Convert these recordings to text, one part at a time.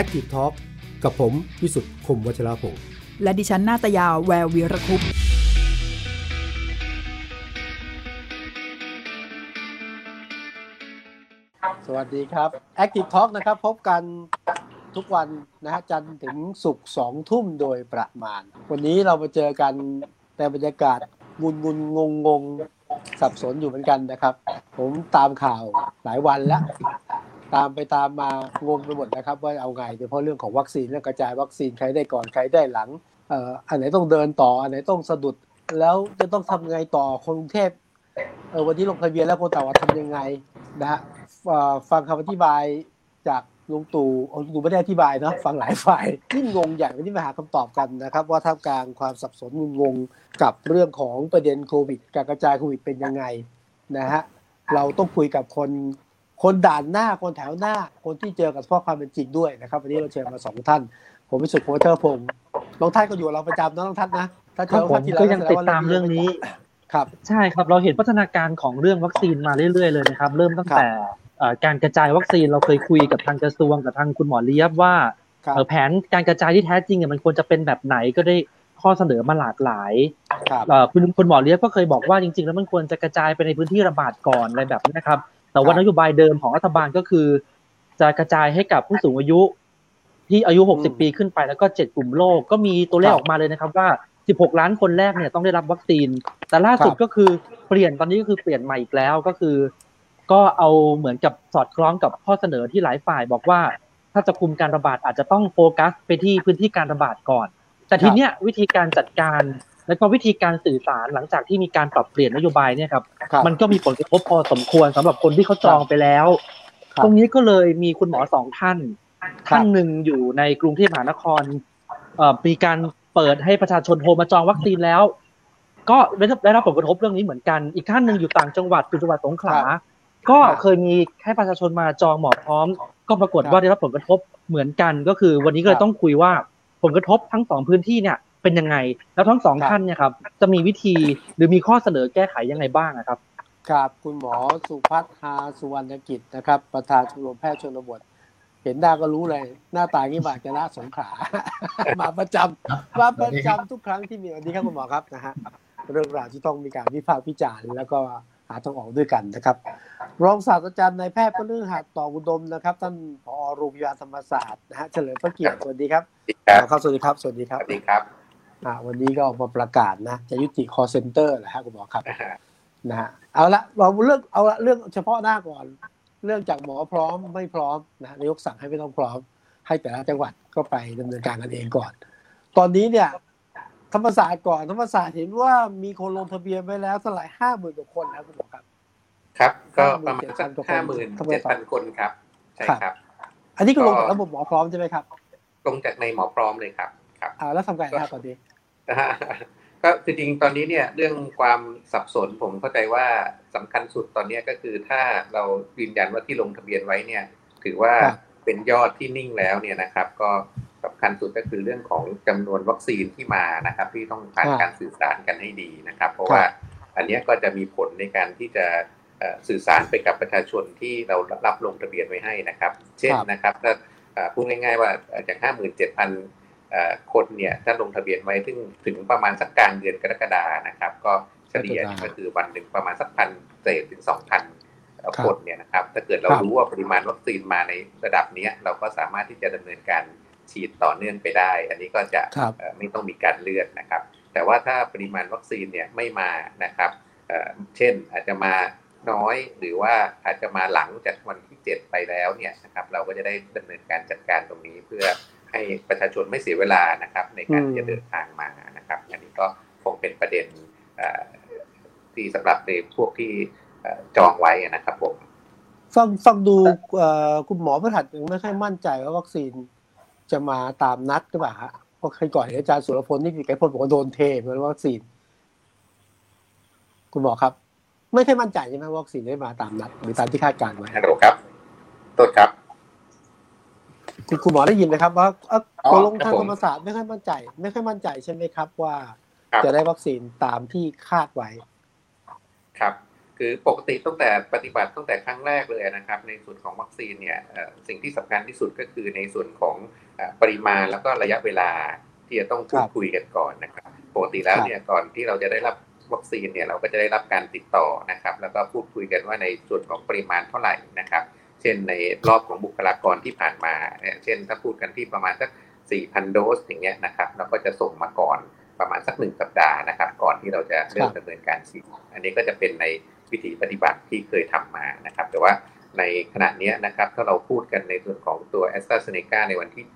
Active Talk กับผมวิสุทธ์คมวัชราภงและดิฉันนาตยาแวววีรคุปสวัสดีครับ Active Talk นะครับ พบกันทุกวันนะฮะจันทร์ถึงศุกร์สองทุ่มโดยประมาณ วันนี้เรามาเจอกันในบรรยากาศงุนงุนงงงงสับสนอยู่เหมือนกันนะครับ ผมตามข่าวหลายวันแล้ว ตามไปตามมางงไปหมดนะครับ ว่าเอาไงโดยเฉพาะเรื่องของวัคซีนเรื่องกระจายวัคซีนใครได้ก่อนใครได้หลังเอ่ออันไหนต้องเดินต่ออันไหนต้องสะดุดแล้วจะต้องทำไงต่อคนกรุงเทพเออวันนี้ลงทะเบียนแล้วคนต่างว่าทำยังไงนะฮะฟังคำอธิบายจากลุงตู่ลุงตู่ไม่ได้อธิบายเนาะฟังหลายฝ่ายที่งงอย่างวันนี้มาหาคำตอบกันนะครับ ว่าท่ามกลางความสับสนงงกับเรื่องของประเด็นโควิด การกระจายโควิดเป็นยังไงนะฮะเราต้องคุยกับคน คนด่านหน้าคนแถวหน้า คนที่เจอกับสภาพความเป็นจริงด้วยนะครับ วันนี้เราเชิญมาสองท่าน ผมวิสุทธิ์โพเทอร์พงศ์น้องท่านก็อยู่เราประจำนะน้องท่านนะถ้าเจครับอผมก็ยังติดตามเรื่องนี้ครับใช่ครับเราเห็นพัฒนาการของเรื่องวัคซีนมาเรื่อยๆเลยนะครับ เริ่มตั้งแต่เอ่อการกระจายวัคซีนเราเคยคุยกับทางกระทรวงกับทางคุณหมอเลียบว่าครับเอ่อแผนการกระจายที่แท้จริงเนี่ยมันควรจะเป็นแบบไหนก็ได้ข้อเสนอมาหลากหลายครับเอ่อคุณคุณหมอเลียบก็เคยบอกว่าจริง ๆ แล้วมันควรจะกระจายไปในพื้นที่ระบาดก่อนอะไรแบบนี้นะครับ แต่ว่าครับนโยบายเดิมของรัฐบาลก็คือ จะกระจายให้กับผู้สูงอายุ ที่อายุอืม60 ปีขึ้นไปแล้วก็7กลุ่มโรคก็มีตัวเลขครับออกมาเลยนะครับ ว่า 16 ล้านคนแรกเนี่ยต้องได้รับวัคซีน แต่ล่าสุดครับก็คือเปลี่ยนตอนนี้ก็คือเปลี่ยนใหม่อีกแล้วก็คือ ก็เอาเหมือนกับสอดคล้องกับข้อเสนอที่หลายฝ่ายบอกว่า ถ้าจะคุมการระบาดอาจจะต้องโฟกัสไปที่พื้นที่การระบาดก่อน แต่ทีเนี้ยวิธีการจัดการ และก็วิธีการสื่อสารหลังจากที่มีการปรับเปลี่ยนนโยบายเนี่ยครับครับมันก็มีผลกระทบพอสมควรสำหรับคนที่เขาจองไปแล้วครับตรงนี้ก็เลยมีคุณหมอสองท่านครับท่านหนึ่งอยู่ในกรุงเทพมหานครเอ่อมีการเปิดให้ประชาชนโทรมาจองวัคซีนแล้ว ก็ได้รับได้รับผลกระทบเรื่องนี้เหมือนกัน อีกท่านหนึ่งอยู่ต่างจังหวัดคือจังหวัดสงขลาก็ครับเคยมีให้ประชาชนมาจองหมอพร้อม ก็ปรากฏครับว่าได้รับผลกระทบเหมือนกัน ก็คือวันนี้ก็เลครัยบต้องคุยว่าผลกระทบทั้งสองพื้นที่เนี่ย เป็นยังไง แล้วทั้งสองครับท่านเนี่ยครับจะมีวิธีหรือมีข้อเสนอแก้ไขยังไงบ้างอะครับครับคุณหมอสุพัฒน์ฮาสุวรรณกิจนะครับ ประธานชมรมแพทย์ชนบท เห็นหน้าก็รู้เลย หน้าตางี้มาจะละสงขลามาประจำมาประจำทุกครั้งที่มีวันนี้ครับคุณหมอครับนะฮะเรื่องราวที่ต้องมีการวิพากษ์วิจารณ์แล้วก็หาทางออกด้วยกันนะครับ รองศาสตราจารย์นายแพทย์พฤหัสต่ออุดมนะครับ ท่านผอโรงพยาบาลธรรมศาสตร์นะฮะเฉลิมพระเกียรติสวัสดีครับ ครับครับ สวัสดีครับสวัสดีคสรับวัสดีครับ อ่าวันนี้ก็ออกมาประกาศนะจะยุติ call center นะฮะคุณหมอครับนะฮะเอาละเราเรื่องเอาละเรื่องเฉพาะหน้าก่อน เรื่องจากหมอพร้อมไม่พร้อมนะนายกสั่งให้ไม่ต้องพร้อม ให้แต่ละจังหวัดก็ไปดำเนินการกันเองก่อน ตอนนี้เนี่ยธรรมศาสตร์ก่อนธรรมศาสตร์เห็นว่ามีคนลงทะเบียนไว้แล้วเท่าไหร่ห้าหมื่นกว่าคนแล้วคุณหมอครับ ครับ ก็ประมาณสัก57,000ห้าหมื่นกว่าคนเจ็ดพันคนครับใช่ครับครับอันนี้ก็ลงก็จากระบบหมอพร้อมใช่ไหมครับลงจากในหมอพร้อมเลยครับ ครับอ่าแล้วทำไงนะครับตอนนี้ นะฮะก็จริงๆตอนนี้เนี่ยเรื่องความสับสนผมเข้าใจว่าสำคัญสุดตอนนี้ก็คือถ้าเรายืนยันว่าที่ลงทะเบียนไว้เนี่ย ถือว่าครับเป็นยอดที่นิ่งแล้วเนี่ยนะครับ ก็สำคัญสุดก็คือเรื่องของจำนวนวัคซีนที่มานะครับ ที่ต้องผ่านครับการสื่อสารกันให้ดีนะครับ เพราะครับว่าอันเนี้ยก็จะมีผลในการที่จะเอ่อสื่อสารไปกับประชาชนที่เรารับลงทะเบียนไว้ให้นะครับ เช่นครับนะครับถ้าเอ่อพูดง่ายๆว่าเอ่อจากห้าหมื่นเจ็ดพันเอ่อ คนเนี่ยถ้าลงทะเบียนไว้ถึงถึงประมาณสักกลางเดือนกรกฎานะครับ ก็เฉลี่ยเนี่ยก็คือวันหนึ่งประมาณสักพันเศษถึงสองพันคนเนี่ยนะครับถ้าเกิดเราครับรู้ว่าปริมาณวัคซีนมาในระดับเนี้ยเราก็สามารถที่จะดำเนินการฉีดต่อเนื่องไปได้ อันนี้ก็จะครับเอ่อไม่ต้องมีการเลื่อนนะครับ แต่ว่าถ้าปริมาณวัคซีนเนี่ยไม่มานะครับเอ่อเช่นอาจจะมาน้อยหรือว่าอาจจะมาหลังจากวันที่ 7 ไปแล้วเนี่ยนะครับเราก็จะได้ดำเนินการจัดการตรงนี้เพื่อ ให้ประชาชนไม่เสียเวลานะครับ ในการที่จะเดินทางมานะครับ อันนี้ก็คงเป็นประเด็นเอ่อที่สำหรับในพวกที่เอ่อจองไว้นะครับผมฟังฟังดูเอ่อคุณหมอประหัดยังไม่ค่อยมั่นใจว่าวัคซีนจะมาตามนัดหรือเปล่าฮะเพราะเคยก่อนเห็นอาจารย์สุรพลนี่คือแกพลบอกว่าโดนเทเหมือนวัคซีน คุณหมอครับ ไม่ค่อยมั่นใจใช่ไหมว่าวัคซีนได้มาตามนัดหรือตามที่คาดการณ์ไว้ฮัลโหลครับโทษครับ คุณคุณหมอได้ยินไหมครับ ว่าเอ่ออ๋อตกลงครับทางผมธรรมศาสตร์ไม่ค่อยมั่นใจ ไม่ค่อยมั่นใจใช่ไหมครับ ว่าครับจะได้วัคซีนตามที่คาดไว้ ครับ คือปกติตั้งแต่ปฏิบัติตั้งแต่ครั้งแรกเลยนะครับ ในส่วนของวัคซีนเนี่ยสิ่งที่สำคัญที่สุดก็คือในส่วนของปริมาณแล้วก็ระยะเวลาที่จะต้องพูดคุยกันก่อนนะครับปกติแล้วเนี่ยก่อนที่เราจะได้รับวัคซีนเนี่ยเราก็จะได้รับการติดต่อนะครับ แล้วก็พูดคุยกันว่าในส่วนของปริมาณเท่าไหร่นะครับ เช่นในรอบของบุคลากรที่ผ่านมาเช่นถ้าพูดกันที่ประมาณสัก 4,000 โดสอย่างเงี้ยนะครับเราก็จะส่งมาก่อนประมาณสักหนึ่งสัปดาห์นะครับ ก่อนที่เราจะเริ่มดำเนินการฉีดอันนี้ก็จะเป็นในวิธีปฏิบัติที่เคยทำมานะครับ แต่ว่าในขณะนี้นะครับถ้าเราพูดกันในส่วนของตัวแอสตราเซเนกาในวันที่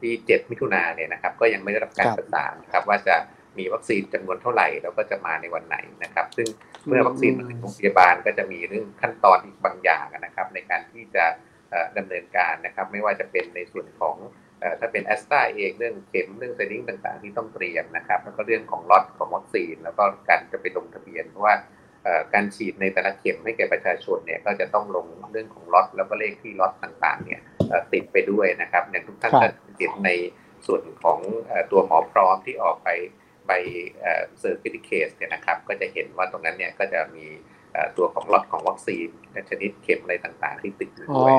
ที่ 7 มิถุนาเนี่ยนะครับ ก็ยังไม่ได้รับการประสานครับว่าจะ มีวัคซีนจำนวนเท่าไหร่แล้วก็จะมาในวันไหนนะครับ ซึ่งเมื่อวัคซีนมาถึงโรงพยาบาลก็จะมีเรื่องขั้นตอนอีกบางอย่างนะครับ ในการที่จะดำเนินการนะครับ ไม่ว่าจะเป็นในส่วนของถ้าเป็นแอสตราเองเรื่องเข็มเรื่องเซนิ่งต่างๆ ที่ต้องเตรียมนะครับ แล้วก็เรื่องของล็อตของวัคซีน แล้วก็การจะไปลงทะเบียนเพราะว่าการฉีดในแต่ละเข็มให้แก่ประชาชนเนี่ยก็จะต้องลงเรื่องของล็อตแล้วก็เลขที่ล็อตต่างๆเนี่ยติดไปด้วยนะครับอย่างทุกท่านจะเห็นในส่วนของตัวหมอพร้อมที่ออกไป ใบ certificate เนี่ยนะครับ ก็จะเห็นว่าตรงนั้นเนี่ยก็จะมีตัวของล็อตของวัคซีนชนิดเข็มอะไรต่างๆ ที่ติดอยู่ด้วย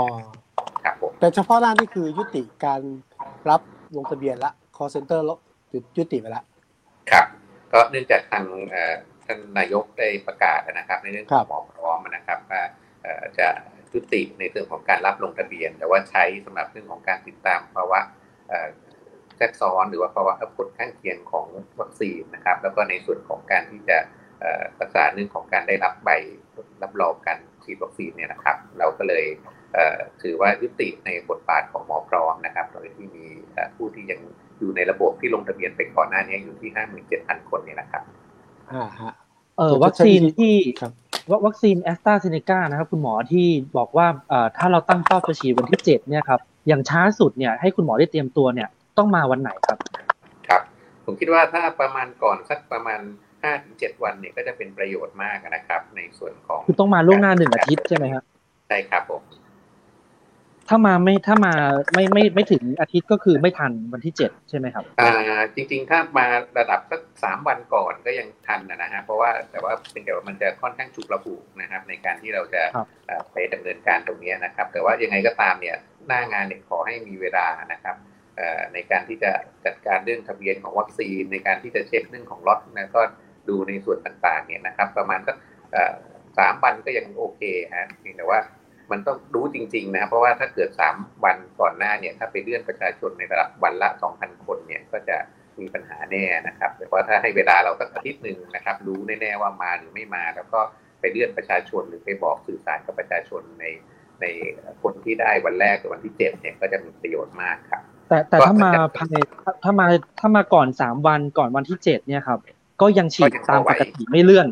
ครับผมแต่เฉพาะหน้านี่คือยุติการรับลงทะเบียนละ call center ลยุติไปแล้วครับ ก็เนื่องจากทางท่านนายกได้ประกาศนะครับในเรื่องของหมอพร้อมนะครับว่าจะยุติในเรื่องของการรับลงทะเบียน แต่ว่าใช้สำหรับเรื่องของการติดตามภาวะ แทรกซ้อนหรือว่าภาวะผลข้างเคียงของวัคซีนนะครับ แล้วก็ในส่วนของการที่จะประสานเรื่องของการได้รับใบรับรองการฉีดวัคซีนเนี่ยนะครับ เราก็เลยถือว่ายุติในบทบาทของหมอพร้อมนะครับโดยที่มีผู้ที่ยังอยู่ในระบบที่ลงทะเบียนไปก่อนหน้านี้อยู่ที่ห้าหมื่นเจ็ดพันคนเนี่ยนะครับอ่าฮะเออวัคซีนที่วัคซีนแอสตราเซเนกานะครับ คุณหมอที่บอกว่าถ้าเราตั้งเป้าจะฉีดวันที่เจ็ดเนี่ยครับอย่างช้าสุดเนี่ยให้คุณหมอได้เตรียมตัวเนี่ย ต้องมาวันไหนครับครับ ผมคิดว่าถ้าประมาณก่อนสักประมาณห้าถึงเจ็ดวันเนี่ยก็จะเป็นประโยชน์มากนะครับ ในส่วนของคือต้องมาล่วงหน้าหนึ่งอาทิตย์ใช่ไหมครับใช่ครับผมถ้ามาไม่ถ้ามาไม่ไม่ไม่ถึงอาทิตย์ก็คือไม่ทันวันที่เจ็ดใช่ไหมครับ อ่า จริง ๆ ถ้ามาระดับสักสามวันก่อนก็ยังทันนะฮะเพราะว่าแต่ว่าเป็นแต่ว่ามันจะค่อนข้างฉุกระหุกนะครับ ในการที่เราจะไปดำเนินการตรงนี้นะครับ แต่ว่ายังไงก็ตามเนี่ยหน้างานเนี่ยขอให้มีเวลานะครับ ในการที่จะจัดการเรื่องทะเบียนของวัคซีน ในการที่จะเช็คเรื่องของล็อตนะก็ดูในส่วนต่างๆเนี่ยนะครับ ประมาณสักสามวันก็ยังโอเคฮะเพียงแต่ว่ามันต้องรู้จริงๆนะเพราะว่าถ้าเกิดสามวันก่อนหน้าเนี่ยถ้าไปเลื่อนประชาชนในระดับวันละสองพันคนเนี่ยก็จะมีปัญหาแน่นะครับแต่ว่าถ้าให้เวลาเราสักอาทิตย์หนึ่งนะครับ รู้แน่ๆว่ามาหรือไม่มา แล้วก็ไปเลื่อนประชาชนหรือไปบอกสื่อสารกับประชาชนในในคนที่ได้วันแรกกับวันที่เจ็ดเนี่ยก็จะมีประโยชน์มากครับ แต่แต่ถ้ามาภายในถ้ามาถ้ามาก่อนสามวันก่อนวันที่เจ็ดเนี่ยครับ ก็ยังฉีดตามปกติไม่เลื่อน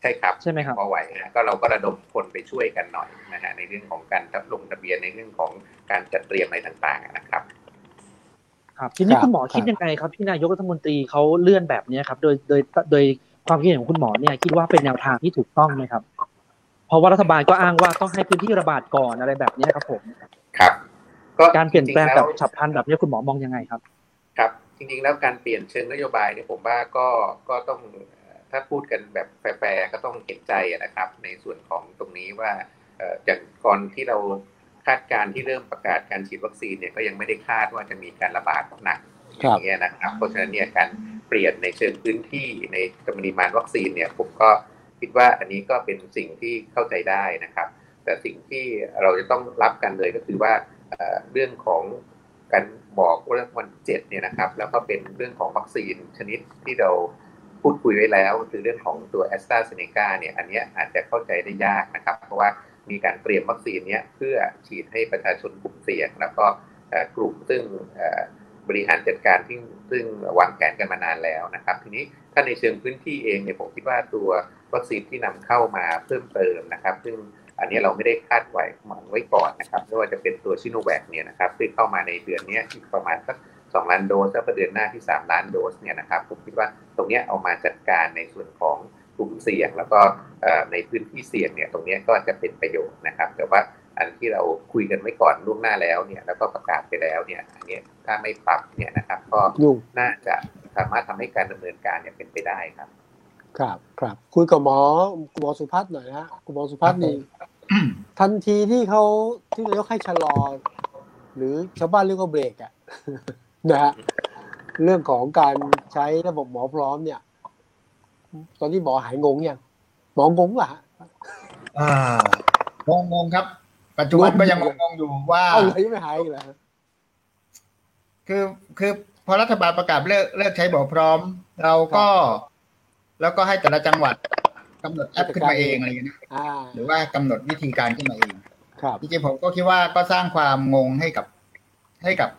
ใช่ครับใช่ไหมครับพอไหวนะก็เราก็ระดมคนไปช่วยกันหน่อยนะฮะในเรื่องของการลงทะเบียนในเรื่องของการจัดเตรียมอะไรต่างๆนะครับ ครับทีนี้คุณหมอคิดยังไงครับที่นายกรัฐมนตรีเขาเลื่อนแบบนี้ครับ โดยโดยโดยความคิดเห็นของคุณหมอเนี่ยคิดว่าเป็นแนวทางที่ถูกต้องไหมครับ เพราะว่ารัฐบาลก็อ้างว่าต้องให้พื้นที่ระบาดก่อนอะไรแบบนี้ครับผมครับ ก็การเปลี่ยนแปลงแบบฉับพลันแบบนี้คุณหมอมองยังไงครับ ครับ จริงๆแล้วการเปลี่ยนเชิงนโยบายเนี่ยผมว่าก็ก็ต้องถ้าพูดกันแบบแฟร์ก็ต้องเห็นใจนะครับ ในส่วนของตรงนี้ว่าจากก่อนที่เราคาดการที่เริ่มประกาศการฉีดวัคซีนเนี่ยก็ยังไม่ได้คาดว่าจะมีการระบาดหนักอย่างเงี้ยนะครับ เพราะฉะนั้นเนี่ยการเปลี่ยนในเชิงพื้นที่ในจำนวนวัคซีนเนี่ยผมก็คิดว่าอันนี้ก็เป็นสิ่งที่เข้าใจได้นะครับ แต่สิ่งที่เราจะต้องรับกันเลยก็คือว่า เรื่องของการบอกว่าวันเจ็ดเนี่ยนะครับ แล้วก็เป็นเรื่องของวัคซีนชนิดที่เราพูดคุยไว้แล้วคือเรื่องของตัวแอสตราเซเนกาเนี่ยอันนี้อาจจะเข้าใจได้ยากนะครับ เพราะว่ามีการเตรียมวัคซีนนี้เพื่อฉีดให้ประชาชนกลุ่มเสี่ยง แล้วก็กลุ่มซึ่งบริหารจัดการที่ซึ่งวางแผนกันมานานแล้วนะครับ ทีนี้ถ้าในเชิงพื้นที่เองเนี่ยผมคิดว่าตัววัคซีนที่นำเข้ามาเพิ่มเติมนะครับ ซึ่ง อันนี้เราไม่ได้คาดไว้หวังไว้ก่อนนะครับไม่ว่าจะเป็นตัวชิโนแวคเนี่ยนะครับซึ่งเข้ามาในเดือนนี้อีกประมาณสักสองล้านโดสแล้วประเดือนหน้าที่สามล้านโดสเนี่ยนะครับผมคิดว่าตรงนี้เอามาจัดการในส่วนของกลุ่มเสี่ยง แล้วก็ในพื้นที่เสี่ยงเนี่ยตรงนี้ก็จะเป็นประโยชน์นะครับ แต่ว่าอันที่เราคุยกันไว้ก่อนล่วงหน้าแล้วเนี่ยแล้วก็ประกาศไปแล้วเนี่ยอันนี้ถ้าไม่ปรับเนี่ยนะครับ ก็น่าจะสามารถทำให้การดำเนินการเนี่ยเป็นไปได้ครับ ครับครับคุยกับหมอหมอสุพัฒน์หน่อยนะฮะคุณหมอสุพัฒน์นี่ ทันทีที่เขาที่เราให้ชะลอ หรือชาวบ้านเรียกว่าเบรกอะนะฮะเรื่องของการใช้ระบบหมอพร้อมเนี่ย ตอนนี้หมอหายงงยังหมองงป่ะฮะอ่างงงๆครับ ปัจจุบันก็ยังงงๆอยู่ว่าเอาเลยยังไม่หายอีกแล้วคือคือพอรัฐบาลประกาศเลิกเลิกใช้หมอพร้อม เราก็ แล้วก็ให้แต่ละจังหวัด กำหนดแอปขึ้นมาเองอะไรอย่างเงี้ยนะอ่าหรือว่ากำหนดวิธีการขึ้นมาเอง ครับจริงๆผมก็คิดว่าก็สร้างความงงให้กับ ให้กับ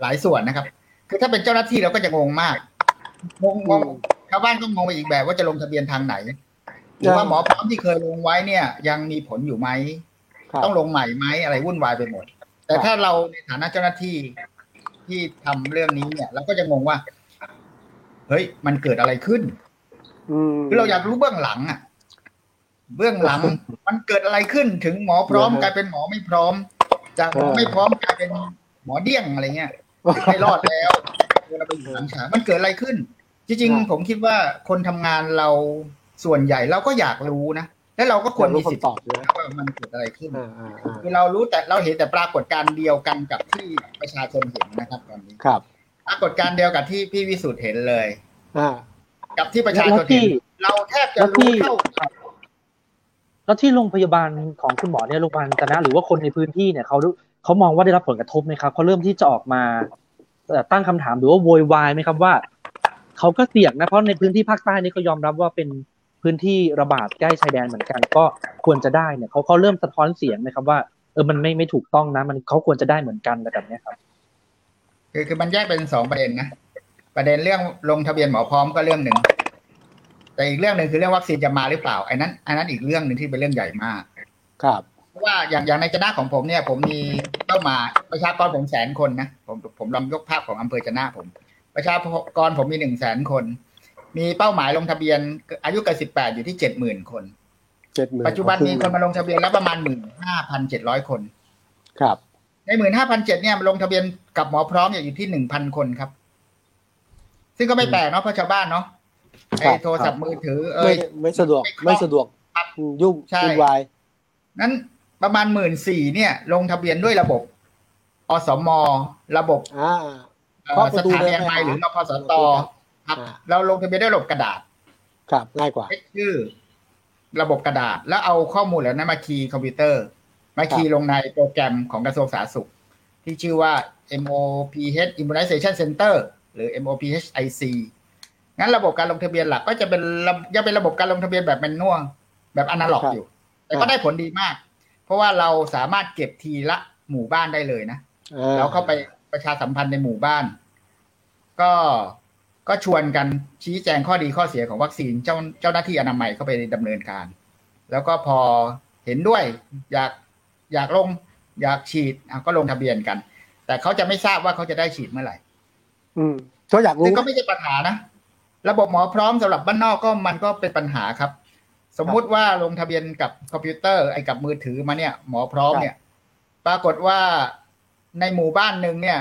หลายส่วนนะครับ คือถ้าเป็นเจ้าหน้าที่เราก็จะงงมากงงงงชาวบ้านก็งงไปอีกแบบว่าจะลงทะเบียนทางไหนหรือว่าหมอพร้อมที่เคยลงไว้เนี่ย ยังมีผลอยู่ไหมครับต้องลงใหม่ไหมอะไรวุ่นวายไปหมด แต่ถ้าเราในฐานะเจ้าหน้าที่ที่ทำเรื่องนี้เนี่ยเราก็จะงงว่า เฮ้ย มันเกิดอะไรขึ้นอืมคือเราอยากรู้เบื้องหลังอะ เบื้องหลังมันเกิดอะไรขึ้นถึงหมอพร้อมเออฮะกลายเป็นหมอไม่พร้อม จากหมอเออไม่พร้อมกลายเป็นหมอเดี้ยงอะไรเงี้ยไม่รอดแล้วเราไปอยู่หลังฉากมันเกิดอะไรขึ้น จริงครับๆผมคิดว่าคนทำงานเราส่วนใหญ่เราก็อยากรู้นะและเราก็ควรอยากรู้มีสิทธิ์คำตอบด้วยนะว่ามันเกิดอะไรขึ้นอ่าอ่าอ่าคือเรารู้แต่เราเห็นแต่ปรากฏการณ์เดียวกันกับที่ประชาชนเห็นนะครับตอนนี้ครับ ปรากฏการณ์เดียวกับที่พี่วิสุทธ์เห็นเลยอ่ากับที่ประชาชแล้วนที่เห็นเราแทบจะแล้วที่รู้เท่า แล้วที่โรงพยาบาลของคุณหมอเนี่ยโรงพยาบาลจนะหรือว่าคนในพื้นที่เนี่ยเขาเขามองว่าได้รับผลกระทบไหมครับเขาเริ่มที่จะออกมาตั้งคำถามหรือว่าโวยวายไหมครับว่าเขาก็เสี่ยงนะเพราะในพื้นที่ภาคใต้นี่ก็ยอมรับว่าเป็นพื้นที่ระบาดใกล้ชายแดนเหมือนกัน ก็ควรจะได้เนี่ยเขาเขาเริ่มสะท้อนเสียงไหมครับว่าเออมันไม่ไม่ถูกต้องนะ มันเขาควรจะได้เหมือนกันอะไรแบบนี้ครับคือคือมันแยกเป็นสองประเด็นนะประเด็นเรื่องลงทะเบียนหมอพร้อมก็เรื่องหนึ่ง แต่อีกเรื่องหนึ่งคือเรื่องวัคซีนจะมาหรือเปล่าไอ้นั้นอันนั้นอีกเรื่องหนึ่งที่เป็นเรื่องใหญ่มาก ครับเพราะว่าอย่างอย่างในจะนาของผมเนี่ย ผมมีเป้าหมายประชากรผมแสนคนนะผมผมลองยกภาพของอำเภอจะนาผม ประชากรผมมีหนึ่งแสนคน มีเป้าหมายลงทะเบียน อายุเกินสิบแปดอยู่ที่เจ็ดหมื่นคนเจ็ดหมื่นปัจจุบันมีคนมาลงทะเบียนแล้วประมาณหมื่นห้าพันเจ็ดร้อยคน ครับ ในหมื่นห้าพันเจ็ดเนี่ยลงทะเบียนกับหมอพร้อมเนี่ยอยู่ที่หนึ่งพันคนครับ ซึ่งก็ไม่แปลกเนาะเพราะชาวบ้านเนาะ ไอ้โทรศัพท์มือถือ เอ้ไม่ยไม่สะดวกไม่คล่องไม่สะดวกครับยุ่งใช่วุ่นวายนั้นประมาณหมื่นสี่เนี่ย ลงทะเบียนด้วยระบบ อสม ระบบอ่าเอ่อเคาะปสระตูถานเดินเรียนไปไม้หาหรือนพสตครับอ่าเราลงทะเบียนด้วยระบบกระดาษ ครับง่ายกว่าเช็คชื่อ ระบบกระดาษ แล้วเอาข้อมูลเหล่านั้นมาคีย์คอมพิวเตอร์ มาคีย์ลงในโปรแกรมของกระทรวงสาธารณสุข ที่ชื่อว่า MOPH Immunization Center หรือ MOPHIC งั้นระบบการลงทะเบียนหลักก็จะเป็นระยังเป็นระบบการลงทะเบียนแบบแมนนวลแบบอนาล็อกครับอยู่ แต่ก็ได้ผลดีมาก เพราะว่าเราสามารถเก็บทีละหมู่บ้านได้เลยนะอ่าแล้วเข้าไปประชาสัมพันธ์ในหมู่บ้าน ก็ก็ชวนกันชี้แจงข้อดีข้อเสียของวัคซีนเจ้าเจ้าหน้าที่อนามัยเข้าไปดำเนินการ แล้วก็พอเห็นด้วย อยากอยากลง อยากฉีดอะก็ลงทะเบียนกัน แต่เขาจะไม่ทราบว่าเขาจะได้ฉีดเมื่อไหร่ อืมเขาอยากซึ่รู้งก็ไม่ใช่ปัญหานะ ระบบหมอพร้อมสำหรับบ้านนอกก็มันก็เป็นปัญหาครับ สมมุติว่าลงทะเบียนกับคอมพิวเตอร์ไอ้กับมือถือมาเนี่ย หมอพร้อมเนี่ย ปรากฏว่าในหมู่บ้านหนึ่งเนี่ย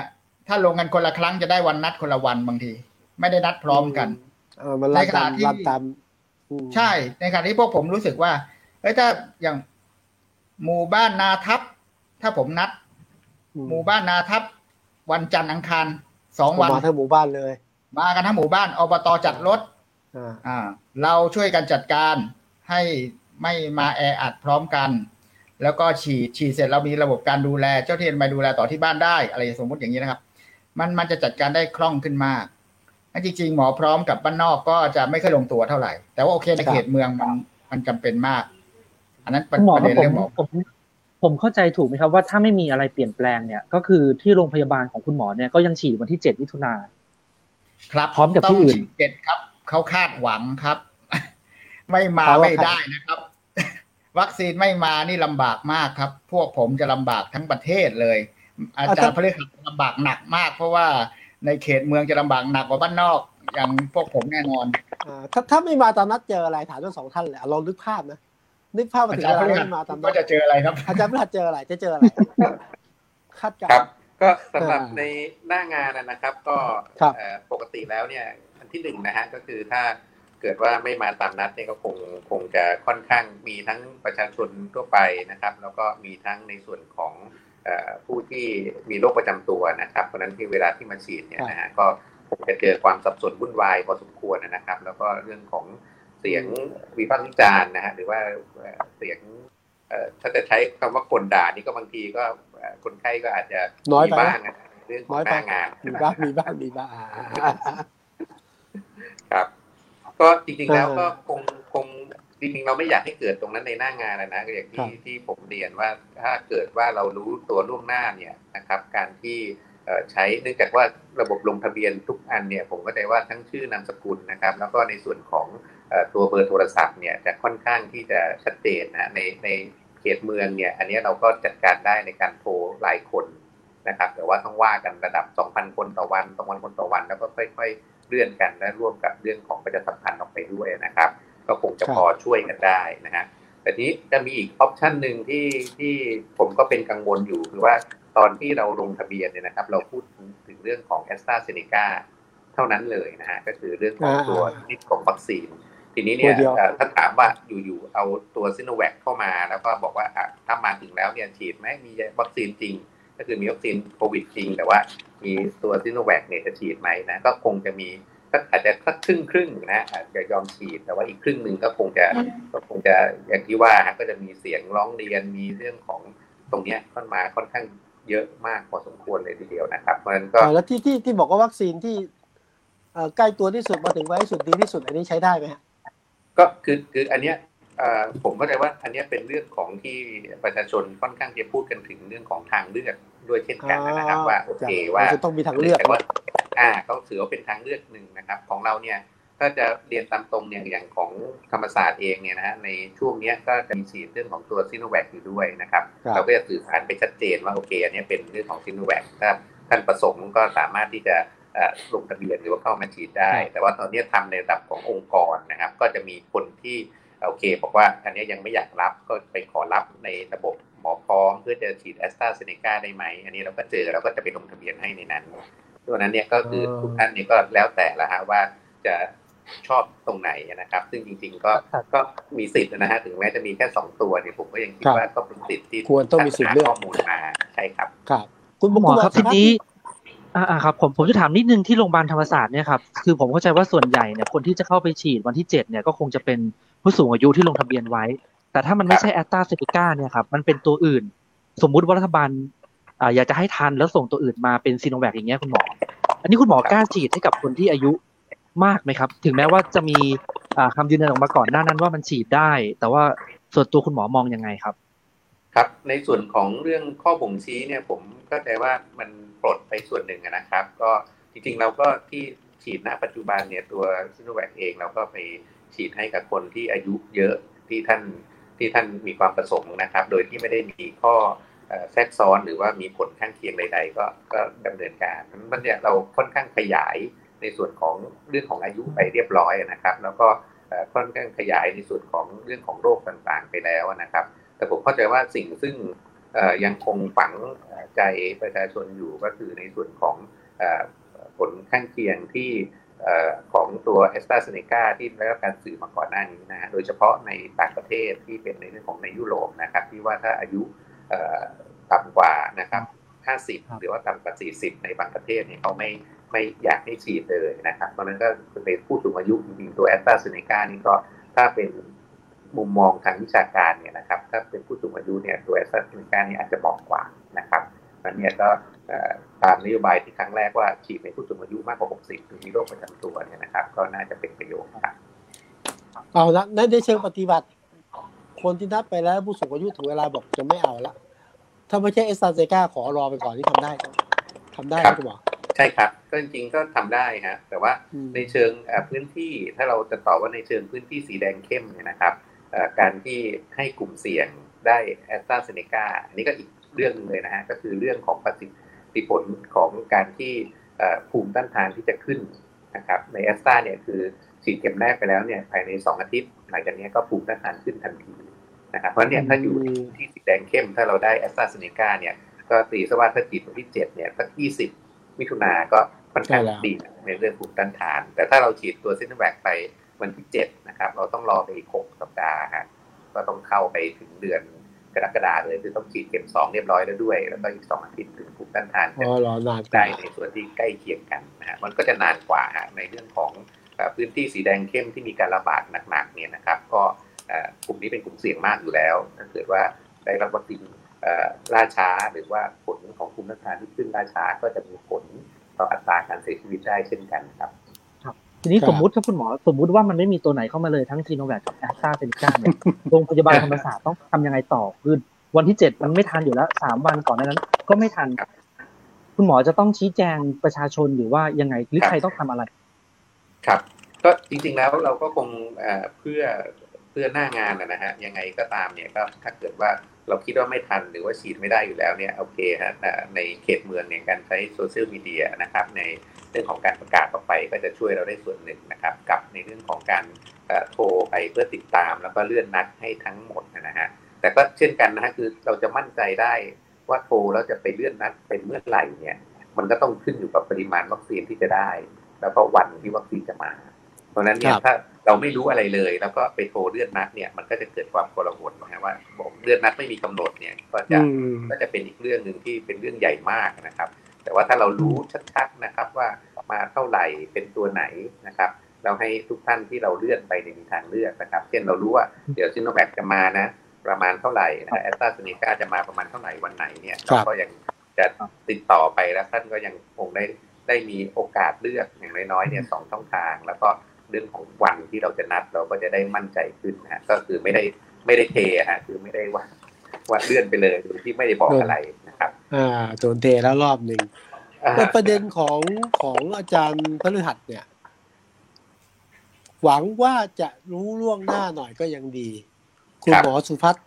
ถ้าลงกันคนละครั้งจะได้วันนัดคนละวันบางที ไม่ได้นัดพร้อมกันเออมันรันในขณะตามที่รันตามอืมใช่ ในขณะที่พวกผมรู้สึกว่าเอ้ยถ้าอย่างหมู่บ้านนาทับ ถ้าผมนัดอืหมู่บ้านนาทับ วันจันทร์อังคารสองวันมาทั้งหมู่บ้านเลย มากันทั้งหมู่บ้านอบตจัดรถอ่าอ่า เราช่วยกันจัดการให้ไม่มาแออัดพร้อมกัน แล้วก็ฉีดฉีดเสร็จเรามีระบบการดูแล เจ้าที่มาดูแลต่อที่บ้านได้ อะไรสมมติอย่างนี้นะครับ มันมันจะจัดการได้คล่องขึ้นมากอันจริงๆ หมอพร้อมกับบ้านนอกก็จะไม่ค่อยลงตัวเท่าไหร่ แต่ว่าโอเคในเขตเมืองมันมันจำเป็นมาก อันนั้นประคุณหมอประครัเด็บนผมเรื่องหมอผมผมเข้าใจถูกไหมครับว่าถ้าไม่มีอะไรเปลี่ยนแปลงเนี่ย ก็คือที่โรงพยาบาลของคุณหมอเนี่ยก็ยังฉีดวันที่เจ็ดมิถุนา ครับพร้อมกับที่อื่นต้งฉีดเจ็ดครับเขาคาดหวังครับ ไม่มาเพราะว่าไม่ได้นะครับ วัคซีนไม่มานี่ลำบากมากครับ พวกผมจะลำบากทั้งประเทศเลย อาจารย์พฤหัสลำบากหนักมาก เพราะว่าในเขตเมืองจะลำบากหนักกว่าบ้านนอกอย่างพวกผมแน่นอนอ่าถ้าถ้าไม่มาตามนัดเจออะไรถามทั้งสองท่านเลยอะลองนึกภาพนะนึกภาพมาอาถึงจารย์เวพลาฤหัสไม่มาตามนัก็ดจะเจออะไรครับ อาจารย์พฤหัสเจออะไรจะเจออะไรคาดการครับณ์ ก็สำหรับอ่าในหน้างานนะนะครับ ก็ครับเอ่อปกติแล้วเนี่ยอันที่หนึ่งนะฮะก็คือถ้าเกิดว่าไม่มาตามนัดเนี่ยก็คงคงจะค่อนข้างมีทั้งประชาชนทั่วไปนะครับ แล้วก็มีทั้งในส่วนของเอ่อผู้ที่มีโรคประจำตัวนะครับ เพราะฉะนั้นที่เวลาที่มาฉีดเนี่ยนะฮะก็คงจะเจอความสับสนวุ่นวายพอสมควรนะครับ แล้วก็เรื่องของเสียงวิพากษ์วิจารณ์นะฮะหรือว่าเอ่อเสียงเอ่อถ้าจะใช้คำว่าคนด่านี่ก็บางทีก็เอ่อ คนไข้ก็อาจจะน้อยมีไปบ้างนะเรื่องขอน้อยงหไปน้างานมีบ้างมีบ้างมีบ้างครับ ก็จริง ๆ แล้วเออก็คงคงจริงๆเราไม่อยากให้เกิดตรงนั้นในหน้างานนะนะก็อย่างครัที่บที่ผมเรียนว่าถ้าเกิดว่าเรารู้ตัวล่วงหน้าเนี่ยนะครับ การที่เอ่อใช้เนื่องจากว่าระบบลงทะเบียนทุกอันเนี่ยผมก็ได้ว่าทั้งชื่อนามสกุลนะครับ แล้วก็ในส่วนของเอ่อตัวเบอร์โทรศัพท์เนี่ยจะค่อนข้างที่จะชัดเจนนะในในเขตเมืองเนี่ย อันนี้เราก็จัดการได้ในการโทรรายคนนะครับ แต่ว่าต้องว่ากันระดับ 2,000 คนต่อวัน 2,000 คนต่อวัน แล้วก็ค่อย ๆ เลื่อนกันและร่วมกับเรื่องของประชาสัมพันธ์ออกไปด้วยนะครับ ก็คงจะครับพอช่วยกันได้นะฮะแต่ทีนี้จะมีอีกออปชันหนึ่งที่ที่ผมก็เป็นกังวลอยู่คือว่าตอนที่เราลงทะเบียนเนี่ยนะครับ เราพูดถึงเรื่องของแอสตราเซเนกาเท่านั้นเลยนะฮะก็คือเรื่องของตัวชนิดของวัคซีน ทีนี้เนี่ยตัวเดียวเอ่อถ้าถามว่าอยู่ๆเอาตัวซิโนแวคเข้ามาแล้วก็บอกว่าอะถ้ามาถึงแล้วเนี่ยฉีดไหมมีวัคซีนจริง ก็คือมีวัคซีนโควิดจริง แต่ว่ามีตัวซิโนแวคเนี่ยจะฉีดไหมนะก็คงจะมีก็อาจจะสักครึ่งครึ่งๆนะอาจจะยอมฉีดแต่ว่าอีกครึ่งหนึ่งก็คงจะก็คงจะอย่างที่ว่าฮะก็จะมีเสียงร้องเรียนมีเรื่องของตรงเนี้ยเข้ามาค่อนข้างเยอะมากพอสมควรเลยทีเดียวนะครับเพราะฉะนั้นก็เออแล้วที่ที่ที่บอกว่าวัคซีนที่เอ่อใกล้ตัวที่สุดมาถึงไว้ที่สุดดีที่สุดอันนี้ใช้ได้ไหมฮะ ก็คือคืออันเนี้ยเอ่อผมเข้าใจว่าอันเนี้ยเป็นเรื่องของที่ประชาชนค่อนข้างจะพูดกันถึงเรื่องของทางเลือกด้วยเช่นกันนะครับว่าโอเคว่าจะต้องมีทางเลือกแต่ว่าอ่าเขาถือว่าเป็นทางเลือกหนึ่งนะครับ ของเราเนี่ยถ้าจะเรียนตามตรงเนี่ยอย่างของธรรมศาสตร์เองเนี่ยนะฮะในช่วงเนี้ยก็จะมีฉีดเรื่องของตัวซิโนแวคอยู่ด้วยนะครับครับเราก็จะสื่อสารไปชัดเจนว่าโอเคอันเนี้ยเป็นเรื่องของซิโนแวคถ้าท่านประสงค์ก็สามารถที่จะเอ่อ ลงทะเบียนหรือว่าเข้ามาฉีดได้ แต่ว่าตอนนี้ทำในระดับขององค์กรนะครับ ก็จะมีคนที่โอเคบอกว่าอันเนี้ยยังไม่อยากรับก็ไปขอรับในระบบหมอพร้อมเพื่อจะฉีดแอสตราเซเนกาได้ไหม อันนี้เราก็เจอเราก็จะไปลงทะเบียนให้ในนั้นตัวนั้นเนี่ยก็คืออ๋อทุกท่านเนี่ยก็แล้วแต่ละฮะว่าจะชอบตรงไหนนะครับ ซึ่งจริง ๆ ก็ก็มีสิทธิ์นะฮะถึงแม้จะมีแค่สองตัวเนี่ยผมก็ยังคิดว่าก็เป็นสิทธิ์ที่ควรต้องมีสิทธิ์เลือกข้อมูลมาใช่ครับครับ คุณคุณหมอครับณทีนี้ อ่าครับผมผมจะถามนิดนึงที่โรงพยาบาลธรรมศาสตร์เนี่ยครับคือผมเข้าใจว่าส่วนใหญ่เนี่ยคนที่จะเข้าไปฉีดวันที่เจ็ดเนี่ยก็คงจะเป็นผู้สูงอายุที่ลงทะเบียนไว้ แต่ถ้ามันไม่ใช่แอสตราเซเนกาเนี่ยครับมันเป็นตัวอื่น สมมุติว่ารัฐบาลอ่าอยากจะให้ทันแล้วส่งตัวอื่นมาเป็นซีโนแวคอย่างเงี้ยคุณหมอ อันนี้คุณหมอกล้าฉีดให้กับคนที่อายุมากไหมครับ ถึงแม้ว่าจะมีอ่าคำยืนยันออกมาก่อนหน้านั้นว่ามันฉีดได้ แต่ว่าส่วนตัวคุณหมอมองยังไงครับ ครับในส่วนของเรื่องข้อบ่งชี้เนี่ยผมเข้าใจว่ามัน ปลดไปส่วนหนึ่งนะครับ ก็จริงๆเราก็ที่ฉีดณปัจจุบันเนี่ยตัวซิโนแวคเองเราก็ไปฉีดให้กับคนที่อายุเยอะที่ท่านที่ท่านมีความประสงค์นะครับ โดยที่ไม่ได้มีข้อแทรกซ้อนหรือว่ามีผลข้างเคียงใด ๆ ก็ก็ดำเนินการนั้นเนี่ยเราค่อนข้างขยายในส่วนของเรื่องของอายุไปเรียบร้อยนะครับ แล้วก็ค่อนข้างขยายในส่วนของเรื่องของโรคต่างๆไปแล้วนะครับ แต่ผมเข้าใจว่าสิ่งซึ่ง ยังคงฝังเอ่อใจประชาชนอยู่ก็คือในส่วนของเอ่อผลข้างเคียงที่เอ่อของตัวแอสตราเซเนกาที่ได้รับการสื่อมาก่อนหน้านี้นะฮะโดยเฉพาะในต่างประเทศที่เป็นในเรื่องของในยุโรปนะครับ ที่ว่าถ้าอายุเอ่อต่ำกว่านะครับ 50 หรือว่าต่ำกว่า 40 ในบางประเทศเนี่ยเขาไม่ไม่อยากให้ฉีดเลยนะครับเพราะฉะนั้นก็เป็นผู้สูงอายุจริงๆตัวแอสตราเซเนกานี่ก็ถ้าเป็น มุมมองทางวิชาการเนี่ยนะครับ ถ้าเป็นผู้สูงอายุเนี่ยตัวแอสตราเซเนกานี่อาจจะเหมาะกว่านะครับนั้นเนี่ยก็เอ่อตามนโยบายที่ครั้งแรกว่าฉีดในผู้สูงอายุมากกว่า 60หรือมีโรคประจำตัวเนี่ยนะครับ ก็น่าจะเป็นประโยชน์ครับเอาละในในเชิงปฏิบัติ คนที่นัดไปแล้วผู้สูงอายุถึงเวลาบอกจะไม่เอาละถ้าไม่ใช่เอสตาเซกาขอรอไปก่อนที่ทำได้ทำได้ครันะบคุณหมอใช่ครับ ก็จริงๆก็ทำได้ฮะแต่ว่าอืมในเชิงเอ่อพื้นที่ถ้าเราจะตอบว่าในเชิงพื้นที่สีแดงเข้มเนี่ยนะครับเอ่อ การที่ให้กลุ่มเสี่ยงได้แอสตราเซเนกาอันนี้ก็อีกเรื่องหนึงเลยนะฮะก็คือเรื่องของประสิทธิผลของการที่เอ่อภูมิต้านทานที่จะขึ้นนะครับในแอสตราเนี่ยคือฉีดเข็มแรกไปแล้วเนี่ยภายใน 2 อาทิตย์ หลังจากนี้ก็ภูมิต้านทานขึ้นทันทีนะครับเพราะฉะนั้นเนี่ยถ้าอยู่ในพื้นที่สีแดงเข้มถ้าเราได้แอสตราเซเนกาเนี่ยก็ตีซะว่าถ้าฉีดวันที่ 7 เนี่ยสัก 20 มิถุนาก็ค่อนข้างใช่แล้วดีในเรื่องภูมิต้านทาน แต่ถ้าเราฉีดตัวซิโนแวคไป วันที่เจ็ดนะครับเราต้องรอไปอีกหกสัปดาห์ฮะก็ต้องเข้าไปถึงเดือนกรกฎาเลยคือต้องฉีดเข็มสองเรียบร้อยแล้วด้วย แล้วก็อีกสองอาทิตย์ถึงภูมิต้านทานอ๋จะอรอนานกได้ว่าในส่วนที่ใกล้เคียงกันนะฮะมันก็จะนานกว่าฮะในเรื่องของเอ่อพื้นที่สีแดงเข้มที่มีการระบาดหนักๆเนี่ยนะครับ ก็เอ่อกลุ่มนี้เป็นกลุ่มเสี่ยงมากอยู่แล้วถ้าเกิดว่าได้รับวัคซีนเอ่อล่าช้าหรือว่าผลของภูมิต้านทานที่ขึ้นล่าช้าก็จะมีผลต่ออัตราการเสียชีวิตได้เช่นกันครับ ทีนี้ครับสมมุติถ้าคุณหมอสมมุติว่ามันไม่มีตัวไหนเข้ามาเลยทั้งซีโนแวคกับแอสตราเซเนกาเนี่ยโรงพยาบาลธรรมศาสตร์ต้องทำยังไงต่อคือวันที่เจ็ดมันไม่ทันอยู่แล้วสามวันก่อนหน้านั้น ก็ไม่ทันครับคุณหมอจะต้องชี้แจงประชาชนหรือว่ายังไงหรือครับใครต้องทำอะไร ครับ ก็จริง ๆแล้วเราก็คงเอ่อเพื่อเพื่อหน้างานนะนะฮะยังไงก็ตามเนี่ยก็ถ้าเกิดว่าเราคิดว่าไม่ทันหรือว่าฉีดไม่ได้อยู่แล้วเนี่ยโอเคฮะเอ่อในเขตเมืองเนี่ยการใช้โซเชียลมีเดียนะครับในเรื่องของการประกาศออกไปก็จะช่วยเราได้ส่วนหนึ่งนะครับ กับในเรื่องของการเอ่อโทรไปเพื่อติดตาม แล้วก็เลื่อนนัดให้ทั้งหมดนะฮะแต่ก็เช่นกันนะฮะคือเราจะมั่นใจได้ว่าโทรแล้วจะไปเลื่อนนัดเป็นเมื่อไหร่เนี่ยมันก็ต้องขึ้นอยู่กับปริมาณวัคซีนที่จะได้ แล้วก็วันที่วัคซีนจะมา เพราะฉะนั้นเนี่คยรับถ้าเราไม่รู้อะไรเลย แล้วก็ไปโทรเลื่อนนัดเนี่ยมันก็จะเกิดความโกลาหลนะฮะว่าบอกเลื่อนนัดไม่มีกำหนดเนี่ยก็จะอืมก็จะเป็นอีกเรื่องหนึ่งที่เป็นเรื่องใหญ่มากนะครับ แต่ว่าถ้าเรารู้ชัดๆนะครับว่ามาเท่าไหร่เป็นตัวไหนนะครับ เราให้ทุกท่านที่เราเลื่อนไปในยมีทางเลือกนะครับ เช่นเรารู้ว่าเดี๋ยวซิโนแวคจะมานะ ประมาณเท่าไหร่นะแอสตราเซเนกาจะมาประมาณเท่าไหร่วันไหนเนี่ยครัเราบก็ยังจะติดต่อไปแล้วท่านก็ยังคงได้ได้มีโอกาสเลือกอย่างน้อยๆเนี่ยสองช่องทาง แล้วก็เรื่องของวันที่เราจะนัดเราก็จะได้มั่นใจขึ้นนะฮะก็คือไม่ได้ไม่ได้เทฮะคือไม่ได้ว่าว่าเลื่อนไปเลยโดยที่ไม่ได้บอกอะไรนะครับ อ่าโดนเทแล้วรอบหนึ่งอ่าแต่ประเด็นของของอาจารย์พฤหัสเนี่ย หวังว่าจะรู้ล่วงหน้าหน่อยก็ยังดี คุณหมอสุพัฒน์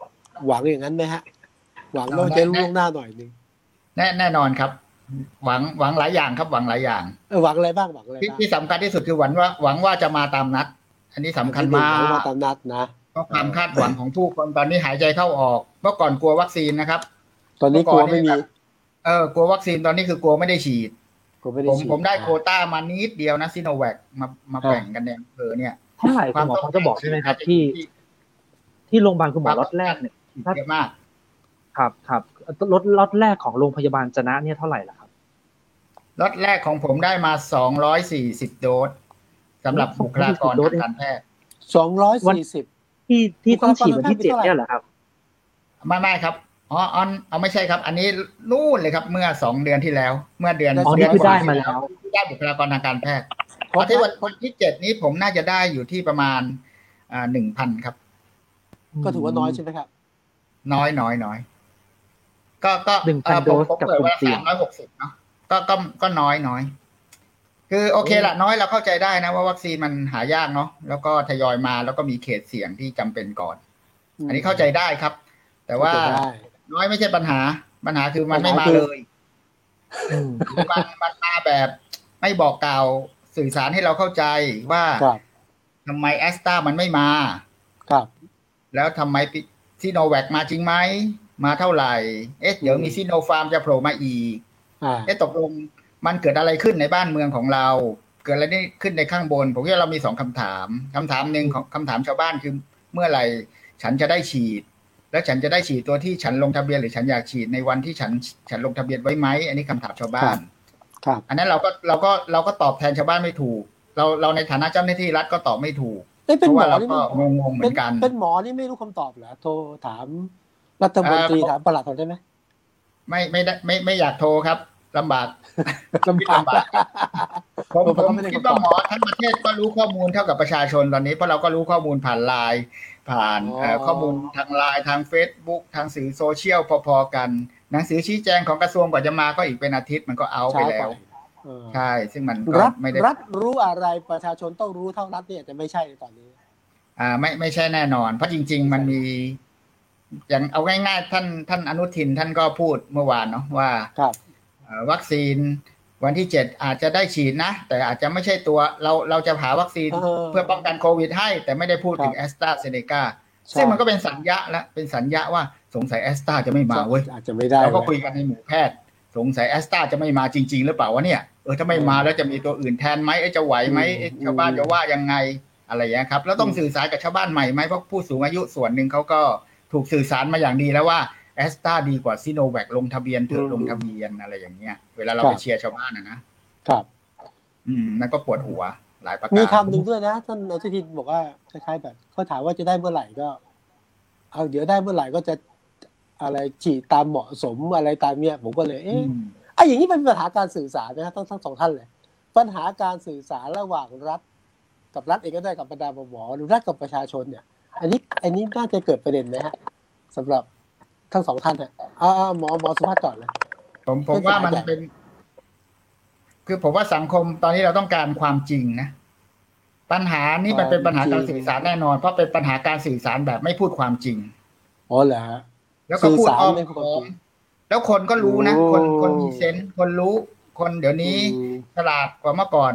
หวังอย่างนั้นไหมฮะ หวังว่าจะรู้ล่วงหน้าหน่อยหนึ่งแน่แน่นอนครับ หวังหวังหลายอย่างครับ หวังหลายอย่างเออหวังอะไรบ้างหวังอะไรที่บ้างที่สำคัญที่สุดคือหวังว่าหวังว่าจะมาตามนัด อันนี้สำคัญมากหวังว่าตามนัดนะเพราะความคาดหวังของผู้คนตอนนี้หายใจเข้าออกเมื่อก่อนกลัววัคซีนนะครับ ตอนนี้กลัวไม่มี เออกลัววัคซีนตอนนี้คือกลัวไม่ได้ฉีดกลัวไม่ได้ผมฉีดผมได้โควต้ามานิดเดียวนะซิโนแวคมามาแบ่งกันเนี่ยเออเนี่ยเท่าไหร่คุณหมอเขาจะบอกใช่ไหมครับ ที่ ที่โรงพยาบาลคุณหมอล็อตแรกเนี่ยถ้าเยอะมาก ครับครับรถล็อตแรกของโรงพยาบาลจนะเนี่ยเท่าไหร่ล่ะครับล็อตแรกของผมได้มา240โดสสำหรับบุคลากรทางการแพทย์สองร้อยสี่สิบที่ที่ต้องฉีดวันที่บุคเจ็ดลากรทางการแพทย์เนี่ยเหรอครับ ไม่ไม่ครับ อ๋ออ๋อเอาไม่ใช่ครับ อันนี้นู่นเลยครับ เมื่อสองเดือนที่แล้ว เมื่อเดือนอ๋อเดืนี่คือได้กมาแล้วที่ได้บุคลากรทางการแพทย์เพราะที่วันวันที่เจ็ดนี้ผมน่าจะได้อยู่ที่ประมาณอ่าหนึ่งพันครับ ก็ถือว่าน้อยใช่ไหมครับ น้อยน้อยน้อยก็ก็หนึ่งพันเอ่อผมโดสผมกับเปิดกลุ่มว่าเสี่ยสางมร้อยหกสิบเนาะก็ก็ก็น้อยน้อยคือโอเคละน้อยเราเข้าใจได้นะว่าวัคซีนมันหายากเนาะแล้วก็ทยอยมาแล้วก็มีเขตเสี่ยงที่จำเป็นก่อน อันนี้เข้าใจได้ครับ แต่ว่าเข้ใจได้ น้อยไม่ใช่ปัญหา ปัญหาคือมันไม่ปัญมาหาคือเลยอืมมันมันมาแบบไม่บอกกล่าวสื่อสารให้เราเข้าใจว่าครับทำไมแอสตรามันไม่มา ครับ แล้วทำไมซีโนแวคมาจริงไหม มาเท่าไหร่ เอ๊ะเดี๋ยวมีซีโนฟาร์มจะโผล่มาอีกอ่าเอ๊ะตกลงมันเกิดอะไรขึ้นในบ้านเมืองของเรา เกิดอะไรนี่ขึ้นในข้างบน ผมคิดว่าเรามีสองคำถามคำถามหนึ่งของคำถามชาวบ้านคือเมื่อไหร่ ฉันจะได้ฉีด แล้วฉันจะได้ฉีดตัวที่ฉันลงทะเบียนหรือฉันอยากฉีดในวันที่ฉันฉันลงทะเบียนไว้ไหมอันนี้คำถามชาวบ้านครับอันนั้นเราก็เราก็เราก็ตอบแทนชาวบ้านไม่ถูก เราเราในฐานะเจ้าหน้าที่รัฐก็ตอบไม่ถูกเอ้ยเพเป็นราะหมว่าอเรานี่ก็ไม่งงๆเหมือนกัน เป็นหมอนี่ไม่รู้คำตอบเหรอโทรถามรัฐมนตรีเอ่อถามประหลัดเขาได้ไหมไม่ไม่ได้ไม่ไม่อยากโทรครับลำบากลำบากลำบากผมผมผก็มไม่ได้คิดคำตอบว่าหมอทั้งประเทศก็รู้ข้อมูลเท่ากับประชาชนตอนนี้เพราะเราก็รู้ข้อมูลผ่านไลน์ ผ่านอ๋อเอ่อข้อมูลทางไลน์ทาง Facebook ทางสื่อโซเชียลพอๆกัน หนังสือชี้แจงของกระทรวงกว่าจะมาก็อีกเป็นอาทิตย์มันก็เอาไปช้าแล้วเออใช่ ซึ่งมันก็รัฐไม่ได้รัฐรู้อะไรประชาชนต้องรู้เท่ารัฐเนี่ยจะไม่ใช่ในตอนนี้ อ่า ไม่ไม่ใช่แน่นอน เพราะจริง ๆ มันมี อย่างเอาง่ายๆท่านท่านอนุทินท่านก็พูดเมื่อวานเนาะว่าครับเอ่อวัคซีน วันที่เจ็ดอาจจะได้ฉีดนะ แต่อาจจะไม่ใช่ตัวเราเราจะหาวัคซีนเออเพื่อป้องกันโควิดให้ แต่ไม่ได้พูดถึงครับแอสตราเซเนกาใช่ซึ่งมันก็เป็นสัญญาละเป็นสัญญาว่าสงสัยแอสตราจะไม่มาเว้ยอาจจะไม่ได้เราก็เว้คุยกันในหมู่แพทย์ สงสัยแอสตราจะไม่มาจริง ๆ หรือเปล่าวะเนี่ยเออถ้าไม่มาแล้วจะมีตัวอื่นแทนไหมเอ้ยจะไหวไหมเอ้ยชาวบ้านจะว่ายังไงอะไรอย่างเงี้ยครับ แล้วต้องสื่อสารกับชาวบ้านใหม่ไหมเพราะผู้สูงอายุส่วนหนึ่งเขาก็ถูกสื่อสารมาอย่างดีแล้วว่า แอสตราดีกว่าซิโนแวคลงทะเบียนเถอะลงทะเบียนอะไรอย่างเงี้ย เวลาเราไปเชียร์ชาวบ้านนะนะครับ อืมนั่นก็ปวดหัว หลายประการมีคำหนึ่งด้วยนะท่านอนุทินบอกว่าคล้ายๆแบบเขาถามว่าจะได้เมื่อไหร่ก็ เอาเดี๋ยวได้เมื่อไหร่ก็จะอะไรฉีดตามเหมาะสมอะไรตามเนี้ยผมก็เลยอืเอ๊ะมไอ้อย่างนี้เป็นปัญหาการสื่อสารนะทั้งทั้งสองท่านเลย ปัญหาการสื่อสารระหว่างรัฐ กับรัฐเองก็ได้กับบรรดาหมอหรือรัฐกับประชาชนเนี่ย อันนี้อันนี้น่าจะเกิดประเด็นไหมฮะสำหรับ ทั้งสองท่านฮะอ่าๆหมอหมอสุภาพก่อนเลย ผมผมว่ามันเป็น คือผมว่าสังคมตอนนี้เราต้องการความจริงนะ ปัญหานี้มันเป็นปัญหาการสื่อสารแน่นอน เพราะเป็นปัญหาการสื่อสารแบบไม่พูดความจริงอ๋อเหรอฮะแล้วก็พูดสื่อสารอ้อมไม่พูดค้อความมจริงแล้วคนก็รู้นะ คนโอ้คนมีเซนส์คนรู้ คนเดี๋ยวนี้อืมฉลาดกว่าเมื่อก่อน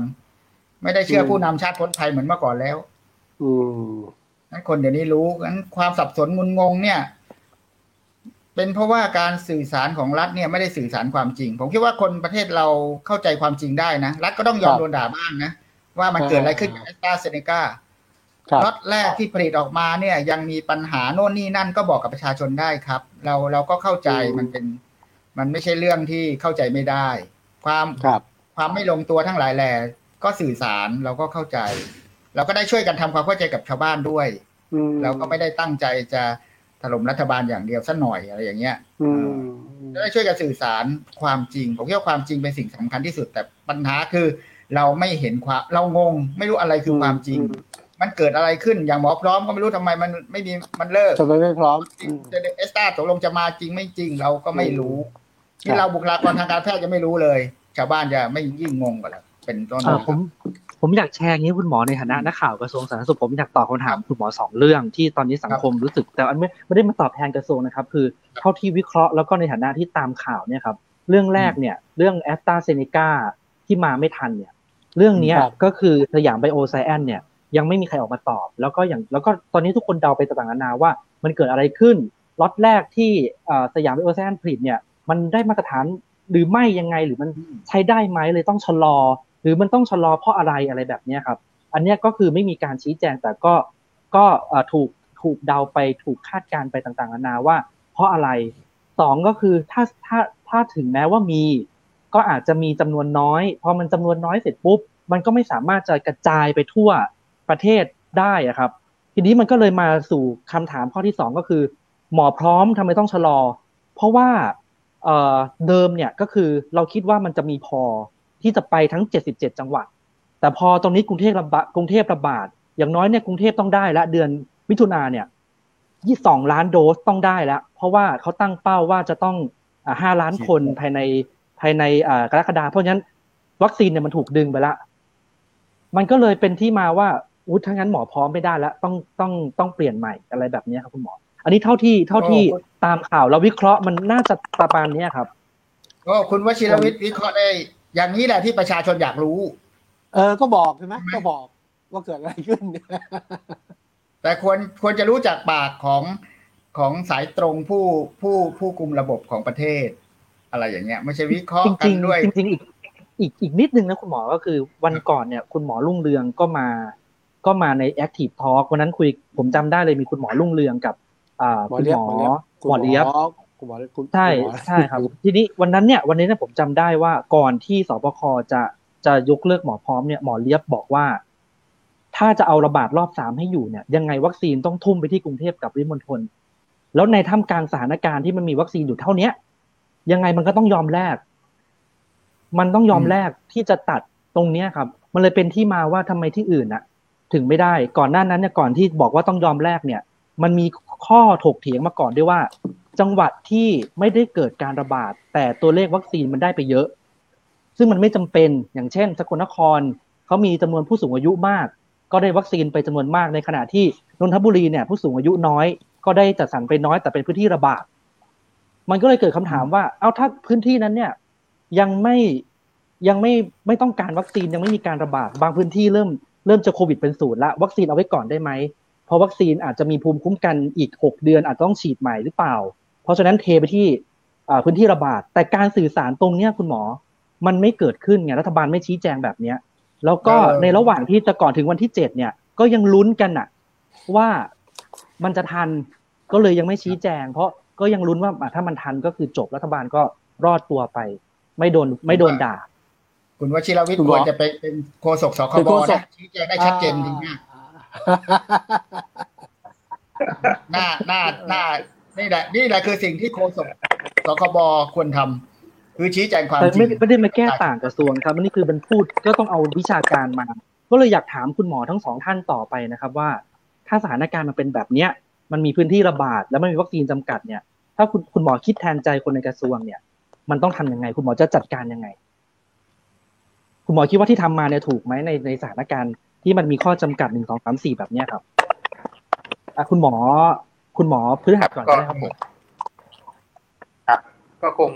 ไม่ได้เชื่ออมผู้นำชาติพ้นภัยเหมือนเมื่อก่อนแล้ว อืมนั้นคนเดี๋ยวนี้รู้งั้นความสับสนงุนงงเนี่ย เป็นเพราะว่าการสื่อสารของรัฐเนี่ยไม่ได้สื่อสารความจริง ผมคิดว่าคนประเทศเราเข้าใจความจริงได้นะ รัฐก็ต้องยอมครับโดนด่าบ้างนะ ว่ามันเกิดอะไรขึ้นกับแอสตราเซเนกาครับล็อตแรกที่ผลิตออกมาเนี่ยยังมีปัญหาโน่นนี่นั่นก็บอกกับประชาชนได้ครับ เราเราก็เข้าใจอืมมันเป็น มันไม่ใช่เรื่องที่เข้าใจไม่ได้ ความครับ ความไม่ลงตัวทั้งหลายแหล่ก็สื่อสารเราก็เข้าใจ เราก็ได้ช่วยกันทำความเข้าใจกับชาวบ้านด้วยอืมเราก็ไม่ได้ตั้งใจจะ ถล่มรัฐบาลอย่างเดียวซะหน่อยอะไรอย่างเงี้ยอืมได้ช่วยกันสื่อสารความจริง ผมคิดว่าความจริงเป็นสิ่งสำคัญที่สุด แต่ปัญหาคือเราไม่เห็นความเรางง ไม่รู้อะไรคือความจริง มันเกิดอะไรขึ้นอย่างหมอพร้อมก็ไม่รู้ทำไมมันไม่มีมันเลิกทำไมไม่พร้อมอืมจะเอสตาตกลงจะมาจริงไม่จริง เราก็ไม่รู้ครับนี่เราบุคลากรทางการแพทย์จะไม่รู้เลย ชาวบ้านจะไม่ยิ่งงงกว่าเราเป็นต้นเอ่อผม ผมอยากแชร์อย่างนี้คุณหมอในฐานะนักข่าวกระทรวงสาธารณสุขผมอยากตอบคำถามคุณหมอสองเรื่องที่ตอนนี้สังคมรู้สึก แต่อันไม่ไม่ได้มาตอบแทนกระทรวงนะครับ คือเท่าที่วิเคราะห์แล้วก็ในฐานะที่ตามข่าวเนี่ยครับเรื่องแรกเนี่ย เรื่องแอสตราเซเนกาที่มาไม่ทันเนี่ย เรื่องเนี้ยครับก็คือสยามไบโอไซเอนซ์เนี่ยยังไม่มีใครออกมาตอบ แล้วก็อย่างแล้วก็ตอนนี้ทุกคนเดาไปต่างๆนานาว่า มันเกิดอะไรขึ้นล็อตแรกที่เอ่อสยามไบโอไซเอนซ์ผลิตเนี่ย มันได้มาตรฐานหรือไม่ยังไงหรือมันใช้ได้ไหมเลยต้องชะลอ หรือมันต้องชะลอเพราะอะไรอะไรแบบนี้ครับ อันนี้ก็คือไม่มีการชี้แจงแต่ก็ก็ถูกถูกเดาไปถูกคาดการณ์ไปต่างๆนานาว่า เพราะอะไรสองก็คือถ้าถ้าถ้าถึงแม้ว่ามี ก็อาจจะมีจำนวนน้อยพอมันจำนวนน้อยเสร็จปุ๊บมันก็ไม่สามารถจะกระจายไปทั่วประเทศได้อะครับ ทีนี้มันก็เลยมาสู่คำถามข้อที่สองก็คือ หมอพร้อมทำไมต้องชะลอ เพราะว่าเเดิมเนี่ยก็คือเราคิดว่ามันจะมีพอ ที่จะไปทั้ง 77 จังหวัด แต่พอตรงนี้กรุงเทพระบาดกรุงเทพระบาดอย่างน้อยเนี่ยกรุงเทพต้องได้ละเดือนมิถุนาเนี่ยยี่สองล้านโดสต้องได้แล้ว เพราะว่าเขาตั้งเป้าว่าจะต้องอ่าห้าล้านคนภายในภายในอ่ากรกฎาคมเพราะฉะนั้นวัคซีนเนี่ยมันถูกดึงไปละ มันก็เลยเป็นที่มาว่าอุ้ยถ้างั้นหมอพร้อมไม่ได้แล้ว ต้องต้องต้องเปลี่ยนใหม่อะไรแบบเนี้ยครับคุณหมอ อันนี้เท่าที่เท่าที่ตามข่าวเราวิเคราะห์มันน่าจะประมาณเนี้ยครับก็คุณวชิรวิทย์วิเคราะห์ได้ อย่างนี้แหละที่ประชาชนอยากรู้ เออ ก็บอกใช่ไหมก็บอกว่าเกิดอะไรขึ้น แต่ควรควรจะรู้จากปากของของสายตรงผู้ผู้ผู้คุมระบบของประเทศ อะไรอย่างเงี้ย ไม่ใช่วิเคราะจห์กัรินงด้วยๆจริงๆอีกอีกอีกนิดนึงนะคุณหมอก็คือวันก่อนเนี่ย คุณหมอรุ่งเรืองก็มา ก็มาใน Active Talk วันนั้นคุยผมจำได้เลยมีคุณหมอรุ่งเรืองกับอ่าหมอคุณเลียหบมอหมอเลียบหมอเลียบ คุณหมอคุณใช่ณหมอใช่ครับ ทีนี้วันนั้นเนี่ยวันนี้เนี่ยผมจำได้ว่าก่อนที่สบคจะจะยกเลิกหมอพร้อมเนี่ยหมอเลียบบอกว่า ถ้าจะเอาระบาดรอบสามให้อยู่เนี่ย ยังไงวัคซีนต้องทุ่มไปที่กรุงเทพกับปริมณฑลแล้วในท่ามกลางสถานการณ์ที่มันมีวัคซีนอยู่เท่าเนี้ยยังไงมันก็ต้องยอมแลกมันต้องยอมแลกที่จะตัดตรงเนี้ยครับ มันเลยเป็นที่มาว่าทำไมที่อื่นน่ะถึงไม่ได้ก่อนหน้านั้นเนี่ยก่อนที่บอกว่าต้องยอมแลกเนี่ย มันมีข้อถกเถียงมาก่อนด้วยว่า จังหวัดที่ไม่ได้เกิดการระบาด แต่ตัวเลขวัคซีนมันได้ไปเยอะ ซึ่งมันไม่จำเป็นอย่างเช่น สกลนครเขามีจำนวนผู้สูงอายุมาก ก็ได้วัคซีนไปจำนวนมากในขณะที่นนทบุรีเนี่ยผู้สูงอายุน้อย ก็ได้จัดสรรไปน้อยแต่เป็นพื้นที่ระบาด มันก็เลยเกิดคำถามว่า เอาถ้าพื้นที่นั้นเนี่ยยังไม่ยังไม่ไม่ต้องการวัคซีนยังไม่มีการระบาด บางพื้นที่เริ่มเริ่มจะโควิดเป็นศูนย์ละวัคซีนเอาไว้ก่อนได้ไหมเพราะวัคซีนอาจจะมีภูมิคุ้มกันอีกหกเดือนอาจจะต้องฉีดใหม่หรือเปล่า เพราะฉะนั้นเทไปที่อ่าพื้นที่ระบาด แต่การสื่อสารตรงเนี้ยคุณหมอ มันไม่เกิดขึ้นไงรัฐบาลไม่ชี้แจงแบบเนี้ย แล้วก็เออในระหว่างที่จะก่อนถึงวันที่เจ็ดเนี่ย ก็ยังลุ้นกันอะว่ามันจะทันก็เลยยังไม่ชี้แจง เพราะก็ยังลุ้นว่าอะถ้ามันทันก็คือจบรัฐบาลก็รอดตัวไป ไม่โดนไม่โดนด่า คุณวชิรวิทย์คุณหคมอวรจะไปเป็นโฆษกสคเป็นบโฆษกนะชี้แจงได้ชัดเจนจริงมากหน้าหน้าหน้า นี่แหละนี่แหละคือสิ่งที่โฆษกสคบควรทำคือชี้แจงความแต่จริไม่งไม่ได้มาแก้ต่างกระทรวงครับอันนี้คือมันพูดก็ต้องเอาวิชาการมา ก็เลยอยากถามคุณหมอทั้งสองท่านต่อไปนะครับ ว่า ถ้าสถานการณ์มันเป็นแบบเนี้ย มันมีพื้นที่ระบาด แล้วมันมีวัคซีนจำกัดเนี่ย ถ้าคุณคุณหมอคิดแทนใจคนในกระทรวงเนี่ย มันต้องทำยังไง คุณหมอจะจัดการยังไง คุณหมอคิดว่าที่ทำมาเนี่ยถูกไหมในในสถานการณ์ที่มันมีข้อจำกัดหนึ่งสองสามสี่แบบเนี้ยครับอะคุณหมอ คุณหมอพฤหัสก่อนก็ได้ครับผมครับ ก็คง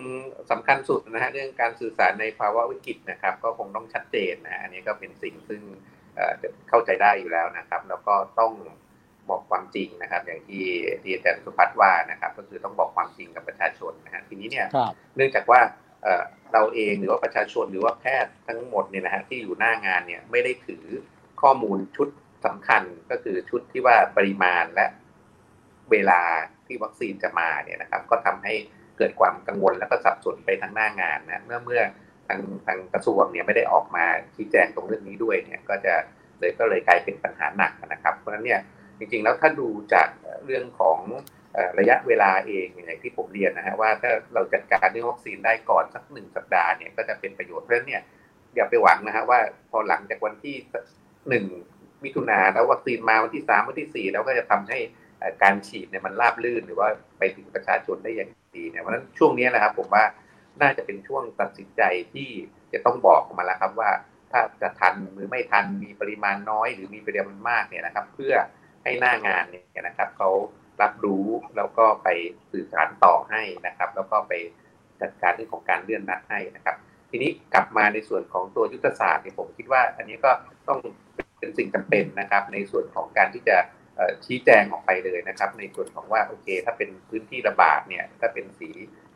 สำคัญสุดนะฮะเรื่องการสื่อสารในภาวะวิกฤตนะครับ ก็คงต้องชัดเจนนะฮะอันนี้ก็เป็นสิ่งซึ่งเอ่อเข้าใจได้อยู่แล้วนะครับ แล้วก็ต้องบอกความจริงนะครับ อย่างที่ที่อาจารย์สุพัฒน์ว่านะครับ ก็คือต้องบอกความจริงกับประชาชนนะฮะทีนี้เนี่ยครับเนื่องจากว่าเอ่อเราเองหรือว่าประชาชนหรือว่าแพทย์ทั้งหมดเนี่ยนะฮะที่อยู่หน้างานเนี่ยไม่ได้ถือข้อมูลชุดสำคัญก็คือชุดที่ว่าปริมาณและ เวลาที่วัคซีนจะมาเนี่ยนะครับ ก็ทำให้เกิดความกังวลแล้วก็สับสนไปทั้งหน้างานนะเมื่อเมื่อทางทางกระทรวงเนี่ยไม่ได้ออกมาชี้แจงตรงเรื่องนี้ด้วยเนี่ยก็จะเลยก็เลยกลายเป็นปัญหาหนักนะครับ เพราะฉะนั้นเนี่ยจริงๆแล้วถ้าดูจากเรื่องของระยะเวลาเองอย่างที่ผมเรียนนะฮะว่าถ้าเราจัดการเรื่องวัคซีนได้ก่อนสักหนึ่งสัปดาห์เนี่ยก็จะเป็นประโยชน์เพราะฉะนั้นเนี่ยอย่าไปหวังนะฮะว่าพอหลังจากวันที่หนึ่งมิถุนาแล้ววัคซีนมาวันที่สามวันที่สี่แล้วก็จะทำให้ การฉีดเนี่ยมันราบลื่นหรือว่าไปถึงประชาชนได้อย่างดีเนี่ยเพราะฉะนั้นช่วงนี้นะครับผมว่าน่าจะเป็นช่วงตัดสินใจที่จะต้องบอกออกมาแล้วครับว่าถ้าจะทันหรือไม่ทันมีปริมาณน้อย หรือมีปริมาณมากเนี่ยนะครับ เพื่อให้หน้างานเนี่ยนะครับเขารับรู้แล้วก็ไปสื่อสารต่อให้นะครับ แล้วก็ไปจัดการเรื่องของการเลื่อนนัดให้นะครับ ทีนี้กลับมาในส่วนของตัวยุทธศาสตร์เนี่ยผมคิดว่า อันนี้ก็ต้องเป็นสิ่งจำเป็นนะครับ ในส่วนของการที่จะ ชี้แจงออกไปเลยนะครับ ในส่วนของว่าโอเค ถ้าเป็นพื้นที่ระบาดเนี่ยถ้าเป็นสี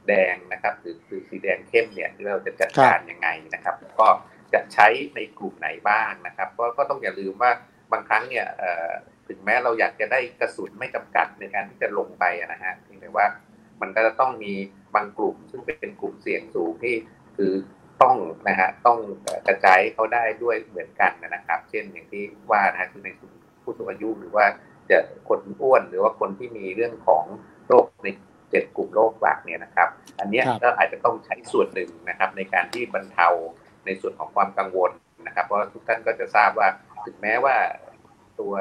แดงนะครับหรือคือสีแดงเข้มเนี่ยเราจะจัดการยังไงนะครับ ก็จะใช้ในกลุ่มไหนบ้างนะครับก็ก็ต้องอย่าลืมว่าบางครั้งเนี่ยถึงแม้เราอยากจะได้กระสุนไม่จำกัดในการที่จะลงไปนะฮะเพียงแต่ว่ามันก็จะต้องมีบางกลุ่ม ซึ่งเป็นกลุ่มเสี่ยงสูงที่คือต้องนะฮะต้องกระจายเขาได้ด้วยเหมือนกันนะครับ เช่นอย่างที่ว่านะฮะคือในผู้สูงอายุหรือว่า จะคนอ้วนหรือว่าคนที่มีเรื่องของโรคในเจ็ดกลุ่มโรคหลักเนี่ยนะครับ อันเนี้ยครับก็อาจจะต้องใช้ส่วนหนึ่งนะครับ ในการที่บรรเทาในส่วนของความกังวลนะครับ เพราะทุกท่านก็จะทราบว่าถึงแม้ว่าตัว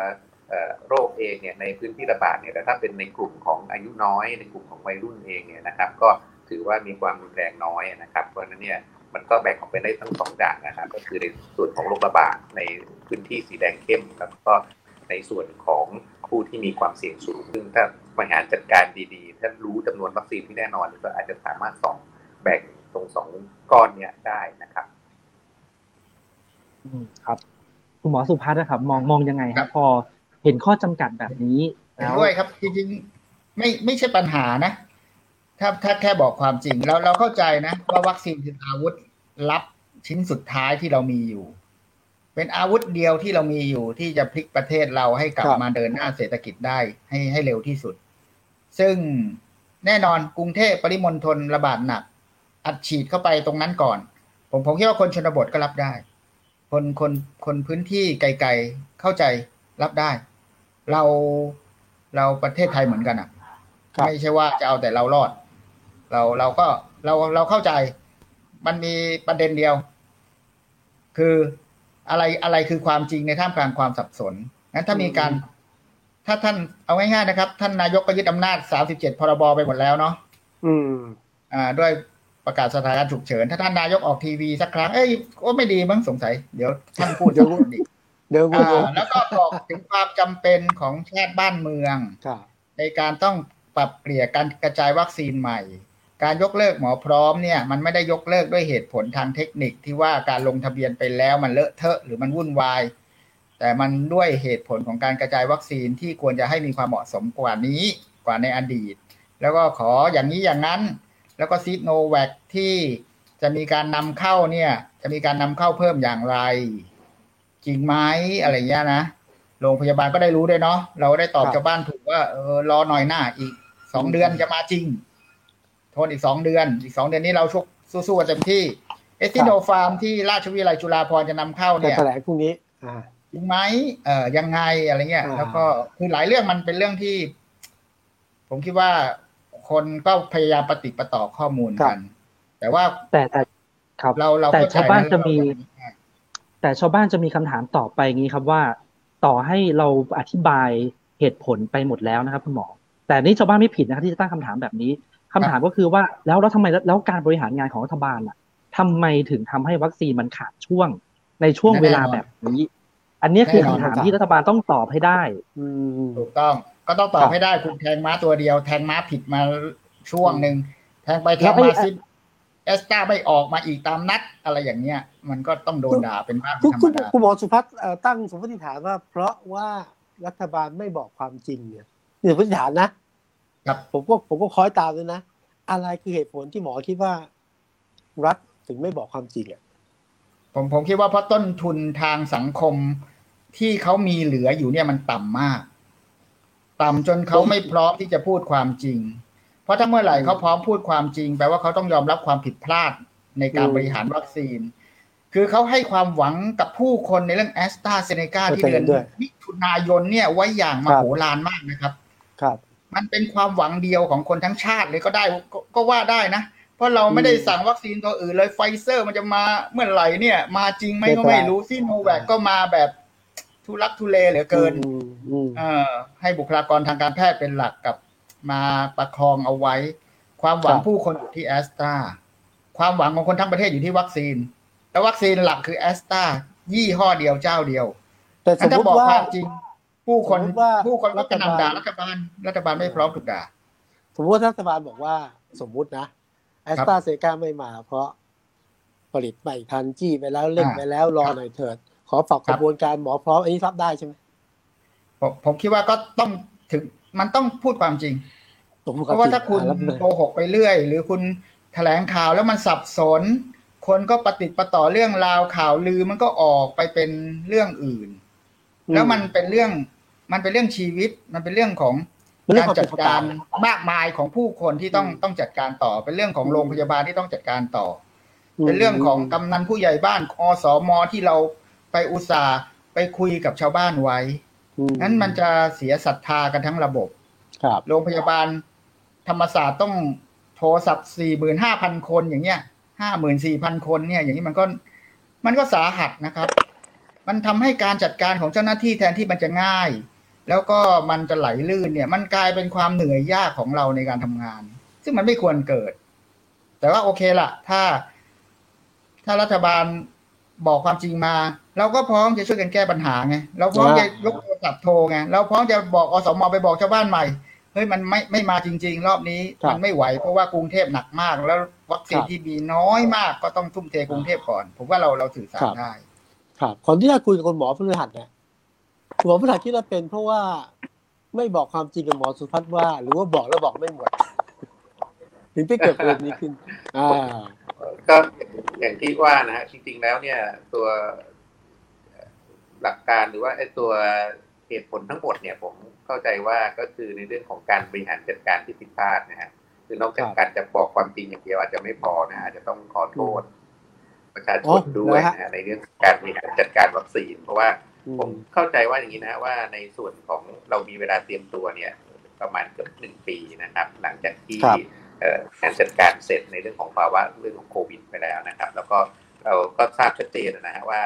เอ่อโรคเองเนี่ยในพื้นที่ระบาดเนี่ยแต่ถ้าเป็นในกลุ่มของอายุน้อย ในกลุ่มของวัยรุ่นเองเนี่ยนะครับ ก็ถือว่ามีความรุนแรงน้อยนะครับ เพราะฉะนั้นเนี่ยมันก็แบ่งออกเป็นได้ทั้งสองอย่างนะครับ ก็คือในส่วนของโรคระบาดในพื้นที่สีแดงเข้ม แล้วก็ ในส่วนของผู้ที่มีความเสี่ยงสูง ซึ่งถ้าบริหารจัดการดีๆ ถ้ารู้จำนวนวัคซีนที่แน่นอนก็อาจจะสามารถสองแบ่งตรงสองก้อนเนี้ยได้นะครับ อืมครับ คุณหมอสุพัฒน์นะครับ มองมองยังไงคครัรับบพอเห็นข้อจำกัดแบบนี้เห็นแล้วด้วยครับจริงๆไม่ไม่ใช่ปัญหานะ ถ้าถ้าแค่บอกความจริงเราเราเข้าใจนะ ว่าวัคซีนคืออาวุธลับชิ้นสุดท้ายที่เรามีอยู่ เป็นอาวุธเดียวที่เรามีอยู่ที่จะพลิกประเทศเราให้กลับครับมาเดินหน้าเศรษฐกิจได้ให้ให้เร็วที่สุด ซึ่งแน่นอนกรุงเทพปริมณฑลระบาดหนัก อัดฉีดเข้าไปตรงนั้นก่อน ผมผมคิดว่าคนชนบทก็รับได้ คนคนคนพื้นที่ไกลๆเข้าใจรับได้ เราเราประเทศไทยเหมือนกันอะครับไม่ใช่ว่าจะเอาแต่เรารอด เราเราก็เราเราเข้าใจ มันมีประเด็นเดียว คือ อะไรอะไรคือความจริงในท่ามกลางความสับสนงั้นถ้ามีการถ้าท่านเอาง่ายๆนะครับ ท่านนายกก็ยึดอำนาจ 37 พรบไปหมดแล้วเนาะอืม อ่า ด้วยประกาศสถานการณ์ฉุกเฉิน ถ้าท่านนายกออกทีวีสักครั้ง เอ้ยโอ้ไม่ดีมั้งสงสัย เดี๋ยวท่านพูดเดี๋ยวพูดดีเดี๋ยวคุณอ่าแล้วก็บอกถึงความจำเป็นของชาติบ้านเมืองครับในการต้องปรับเปลี่ยนการกระจายวัคซีนใหม่ การยกเลิกหมอพร้อมเนี่ยมันไม่ได้ยกเลิกด้วยเหตุผลทางเทคนิคที่ว่าการลงทะเบียนไปแล้วมันเลอะเทอะหรือมันวุ่นวาย แต่มันด้วยเหตุผลของการกระจายวัคซีนที่ควรจะให้มีความเหมาะสมกว่านี้กว่าในอดีต แล้วก็ขออย่างนี้อย่างนั้น แล้วก็ซีโนแวคที่จะมีการนำเข้าเนี่ยจะมีการนำเข้าเพิ่มอย่างไร จริงไหมอะไรเงี้ยนะโรงพยาบาลก็ได้รู้ด้วยเนาะเราได้ตอบครับชาวบ้านถูกว่าเออรอหน่อยหน้าอีกสองเดือนจะมาจริงท นอีกสองเดือน อีกสองเดือนนี้เราชุกสู้ๆกันเต็มที่เอสติโนฟาร์มที่ราชวิทยาลัยจุฬาภรณ์จะนำเข้าจะเนี่ยแถลงพรุ่งนี้อ่าจริงไหมเอ่อยังไงอะไรเงี้ยอ่าแล้วก็คือหลายเรื่องมันเป็นเรื่องที่ ผมคิดว่าคนก็พยายามปฏิดประต่อข้อมูลกัน แต่ว่าแต่แต่ครับเราเราแต่เข้ใจชาวบ้านจะมีอ่าแต่ชาวบ้านจะมีคำถามต่อไปงี้ครับว่า ต่อให้เราอธิบายเหตุผลไปหมดแล้วนะครับคุณหมอ แต่นี่ชาวบ้านไม่ผิดนะครับที่จะตั้งคำถามแบบนี้ คำถามก็คือว่าแล้วแล้วทำไมแล้วการบริหารงานของรัฐบาลล่ะทำไมถึงทำให้วัคซีนมันขาดช่วงในช่วงเวลาแบบนี้ อันนี้คือคำถามที่รัฐบาลต้องตอบให้ได้อืมถูกต้อง ก็ต้องตอบให้ได้คุณแทงม้าตัวเดียว แทงม้าผิดมาช่วงหนึ่งแทงไปแทงแล้วมาไอ้ซิเอสตาไม่ออกมาอีกตามนัด อะไรอย่างเงี้ย มันก็ต้องโดนด่าเป็นบ้าคุณธรรคุมณดาคุณหมอสุพัฒน์เอ่อตั้งสมมติฐานว่า เพราะว่ารัฐบาลไม่บอกความจริงเนี่ยนี่สมมติฐานนะครับ ผมก็ผมก็คอยตามด้วยนะ อะไรคือเหตุผลที่หมอคิดว่า รัฐถึงไม่บอกความจริงอะผมผมคิดว่าเพราะต้นทุนทางสังคมที่เขามีเหลืออยู่เนี่ยมันต่ำมาก ต่ำจนเขาไม่พร้อมที่จะพูดความจริง เพราะถ้าเมื่อไหร่เขาพร้อมพูดความจริงแปลว่าเขาต้องยอมรับความผิดพลาดในการบริหารวัคซีน คือเขาให้ความหวังกับผู้คนในเรื่องแอสตราเซเนกาที่เดือนมิถุนายนเนี่ยไว้อย่างมโหฬารมากนะครับ ครับ มันเป็นความหวังเดียวของคนทั้งชาติเลยก็ได้ก็ก็ว่าได้นะ เพราะเราไม่ได้สั่งวัคซีนตัวอื่นเลยไฟเซอร์มันจะมาเมื่อไหร่เนี่ย มาจริงไหมก็ไม่รู้ซิโนแวคก็มาแบบทุลักทุเลเหลือเกินอืมอืมเออให้บุคลากรทางการแพทย์เป็นหลักกับมาประคองเอาไว้ ความหวังครับผู้คนอยู่ที่แอสตราความหวังของคนทั้งประเทศอยู่ที่วัคซีนแล้ววัคซีนหลักคือแอสตรายี่ห้อเดียวเจ้าเดียวแต่ถ้าสมมติบอกว่าความจริง ผู้คนสมมุติว่าผู้คนก็กระหรัฐบาลนำด่ารัฐบาลรัฐบาลไม่พร้อมถูกด่าสมมติว่ารัฐบาลบอกว่าสมมุตินะแอสตราเซกาไม่มา เพราะผลิตไม่ทันจี้ไปแล้วเล่นอ่าไปแล้วรอหน่อยเถิด ขอฝากคกรับระบวนการหมอพร้อมอันนี้รับได้ใช่ไหมผมผมคิดว่าก็ต้องถึงมันต้องพูดความจริงผมเพราะว่าถ้าคุณอ่รับเลยโกหกไปเรื่อย หรือคุณแถลงข่าวแล้วมันสับสน คนก็ปฏิดประต่อเรื่องราวข่าวลือมันก็ออกไปเป็นเรื่องอื่น แล้วมันเป็นเรื่อง มันเป็นเรื่องชีวิต มันเป็นเรื่องของมันเรื่กาองรความจัดการเป็นไปมากมายของผู้คนที่ต้องอืมต้องจัดการต่อ เป็นเรื่องของอืมโรงพยาบาลที่ต้องจัดการต่ออมเป็นเรื่องของกำนันผู้ใหญ่บ้านอสมที่เราไปอุตส่าห์ไปคุยกับชาวบ้านไว้อืนั้นมันจะเสียศรัทธากันทั้งระบบ ครับโรงพยาบาลธรรมศาสตร์ต้องโทรศัพท์สี่หมื่นห้าพันคนอย่างเงี้ยห้าหมื่นสี่พันคนเนี่ย อย่างนี้มันก็มันก็สาหัสนะครับ มันทำให้การจัดการของเจ้าหน้าที่แทนที่มันจะง่าย แล้วก็มันจะไหลลื่นเนี่ย มันกลายเป็นความเหนื่อยยากของเราในการทำงาน ซึ่งมันไม่ควรเกิด แต่ว่าโอเคละถ้า ถ้ารัฐบาลบอกความจริงมา เราก็พร้อมจะช่วยกันแก้ปัญหาไงเราพร้อมจะยกโทรศัพท์โทรไงเราพร้อมจะบอกอสมไปบอกชาวบ้านใหม่เฮ้ยมันไม่ไม่มาจริง ๆ รอบนี้ครับมันไม่ไหวเพราะว่ากรุงเทพหนักมาก แล้ววัคซีนครับที่มีน้อยมากก็ต้องทุ่มเทกรุงเทพก่อน ผมว่าเราเราสื่อสารครับได้ ครับคนที่ได้คุยกับคุณหมอพฤหัสเนี่ยคุณ หมอพฤหัสคิดว่าเป็นเพราะว่าไม่บอกความจริงกับหมอสุพัฒน์ว่า หรือว่าบอกแล้วบอกไม่หมด ถึงได้เกิดประเด็นนี้ขึ้น อ่า ก็อย่างที่ว่านะฮะจริงๆแล้วเนี่ย ตัวหลักการหรือว่าไอ้ตัวเหตุผลทั้งหมดเนี่ย ผมเข้าใจว่าก็คือในเรื่องของการบริหารจัดการที่ผิดพลาดนะฮะคือนอกจากครับการจะบอกความจริงอย่างเดียวอาจจะไม่พอนะอาจจะต้องขอโทษประชาชอ๋นอด้วยนะฮะนะฮะในเรื่องการบริหารจัดการวัคซีน เพราะว่าอื ผมมเข้าใจว่าอย่างนี้นะฮะว่าในส่วนของเรามีเวลาเตรียมตัวเนี่ย ประมาณเกือบหนึ่งปีนะครับ หลังจากที่ครับเอ่อการจัดการเสร็จในเรื่องของภาวะเรื่องของโควิด ไปแล้วนะครับ แล้วก็เราก็ทราบชัดเจนนะฮะว่า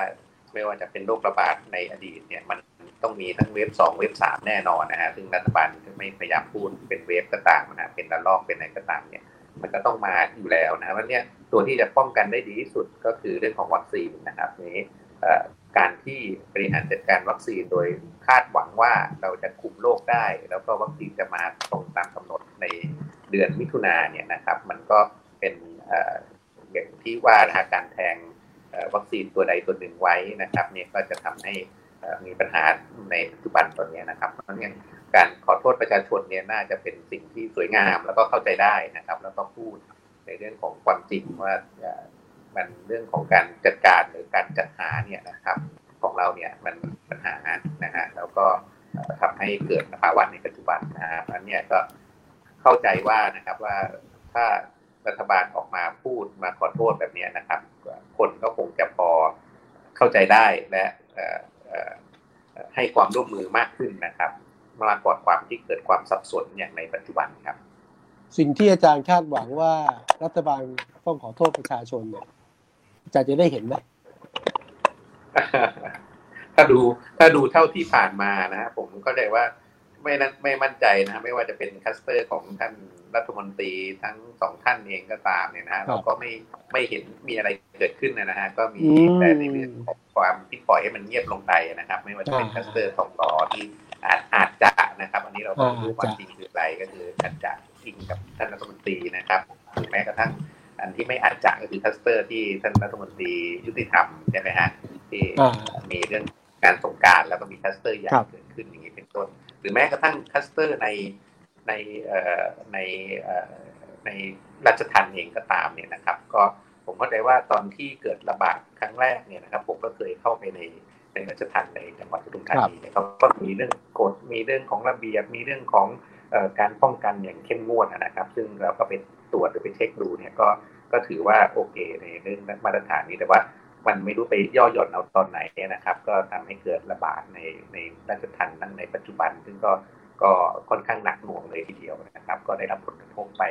ไม่ว่าจะเป็นโรคระบาดในอดีตเนี่ยมันต้องมีทั้งเวฟสองเวฟสามแน่นอนนะฮะซึ่งรัฐบาลไม่พยายามพูดเป็นเวฟก็ตามนะฮะเป็นระลอกเป็นอะไรก็ตามเนี่ยมันก็ต้องมาอยู่แล้วนะวันเนี้ยตัวที่จะป้องกันได้ดีที่สุดก็คือเรื่องของวัคซีนนะครับนี้เอ่อ การที่บริหารจัดการวัคซีนโดยคาดหวังว่าเราจะคุมโรคได้ แล้วก็วัคซีนจะมาตรงตามกำหนดในเดือนมิถุนาเนี่ยนะครับ มันก็เป็นอย่างที่ว่านะการแทงวัคซีนตัวใดตัวหนึ่งไว้นะครับเนี่ยก็จะทำให้มีปัญหาในปัจจุบันตอนนี้นะครับ เพราะฉะนั้นการขอโทษประชาชนเนี่ยน่าจะเป็นสิ่งที่สวยงามแล้วก็เข้าใจได้นะครับ แล้วก็พูดในเรื่องของความจริงว่า มันเรื่องของการจัดการหรือการจัดหาเนี่ยนะครับ ของเราเนี่ยมันปัญหานะฮะแล้วก็ทำให้เกิดภาวะในปัจจุบันนะฮะนั้นเนี่ยก็เข้าใจว่านะครับว่าถ้ารัฐบาลออกมาพูดมาขอโทษแบบนี้นะครับ คนก็คงจะพอเข้าใจได้และให้ความร่วมมือมากขึ้นนะครับมากกว่าความที่เกิดความสับสนอย่างในปัจจุบันครับ สิ่งที่อาจารย์คาดหวังว่ารัฐบาลต้องขอโทษประชาชนเนี่ย อาจารย์จะได้เห็นไหมถ้าดูถ้าดูเท่าที่ผ่านมานะฮะผมก็ได้ว่าไม่นั้นไม่มั่นใจนะไม่ว่าจะเป็นคลัสเตอร์ของท่านรัฐมนตรีทั้งสองท่านเองก็ตามเนี่ยนะเราก็ไม่ไม่เห็นมีอะไรเกิดขึ้นนะฮะก็มีแต่ในเรื่องของความที่ปล่อยให้มันเงียบลงไปนะครับ ไม่ว่าจะเป็นคลัสเตอร์ของทองหล่อที่อาจอาจจะนะครับ อันนี้เราต้องรู้ความจริงคืออะไรก็คืออาจจะจริงกับท่านรัฐมนตรีนะครับหรือแม้กระทั่ง อันที่ไม่อาจจะก็คือคลัสเตอร์ที่ท่านรัฐมนตรียุติธรรมใช่ไหมฮะที่มีเรื่องการสงกรานต์แล้วก็มีคลัสเตอร์ใหญ่เกิดขึ้นอย่างนี้เป็นต้น หรือแม้กระทั่งคัสเตอร์ในในในในราชทันเองก็ตามเนี่ยนะครับ ก็ผมเข้าใจว่าตอนที่เกิดระบาดครั้งแรกเนี่ยนะครับ ผมก็เคยเข้าไปในในราชทันในจังหวัดปทุมธานีนะครับก็มีเรื่องกฎมีเรื่องของระเบียบมีเรื่องของการป้องกันอย่างเข้มงวดนะครับ ซึ่งเราก็ไป ตรวจหรือไปเช็คดูเนี่ยก็ก็ถือว่าโอเคในเรื่องมาตรฐานนี้แต่ว่ามันไม่รู้ไปย่อหย่อนเอาตอนไหนนะครับ ก็ทำให้เกิดระบาดในในราชทันทั้งในปัจจุบัน ซึ่งก็ก็ค่อนข้างหนักหน่วงเลยทีเดียวนะครับ ก็ได้รับผลกระทบไป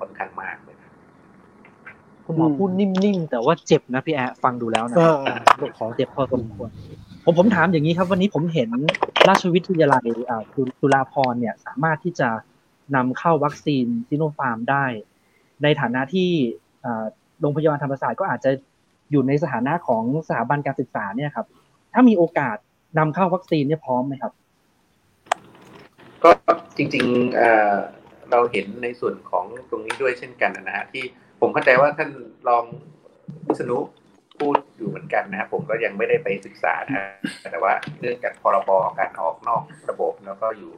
ค่อนข้างมากเลยคุณหมอพูดนิ่มๆแต่ว่าเจ็บนะพี่แอะฟังดูแล้วนะขอเจ็บพอสมควรผมผมถามอย่างนี้ครับ วันนี้ผมเห็นราชวิทยาลัยจุฬาภรณ์เนี่ย สามารถที่จะ นำเข้าวัคซีนซิโนฟาร์มได้ ในฐานะที่โรงพยาบาลธรรมศาสตร์ก็อาจจะอยู่ในสถานะของสถาบันการศึกษาเนี่ยครับ ถ้ามีโอกาสนำเข้าวัคซีนเนี่ยพร้อมไหมครับ ก็จริงๆเราเห็นในส่วนของตรงนี้ด้วยเช่นกันนะฮะที่ผมเข้าใจว่าท่านรองวิษณุพูดอยู่เหมือนกันนะครับผมก็ยังไม่ได้ไปศึกษานะแต่ว่าเรื่องจากพรบการออกนอกระบบแล้วก็อยู่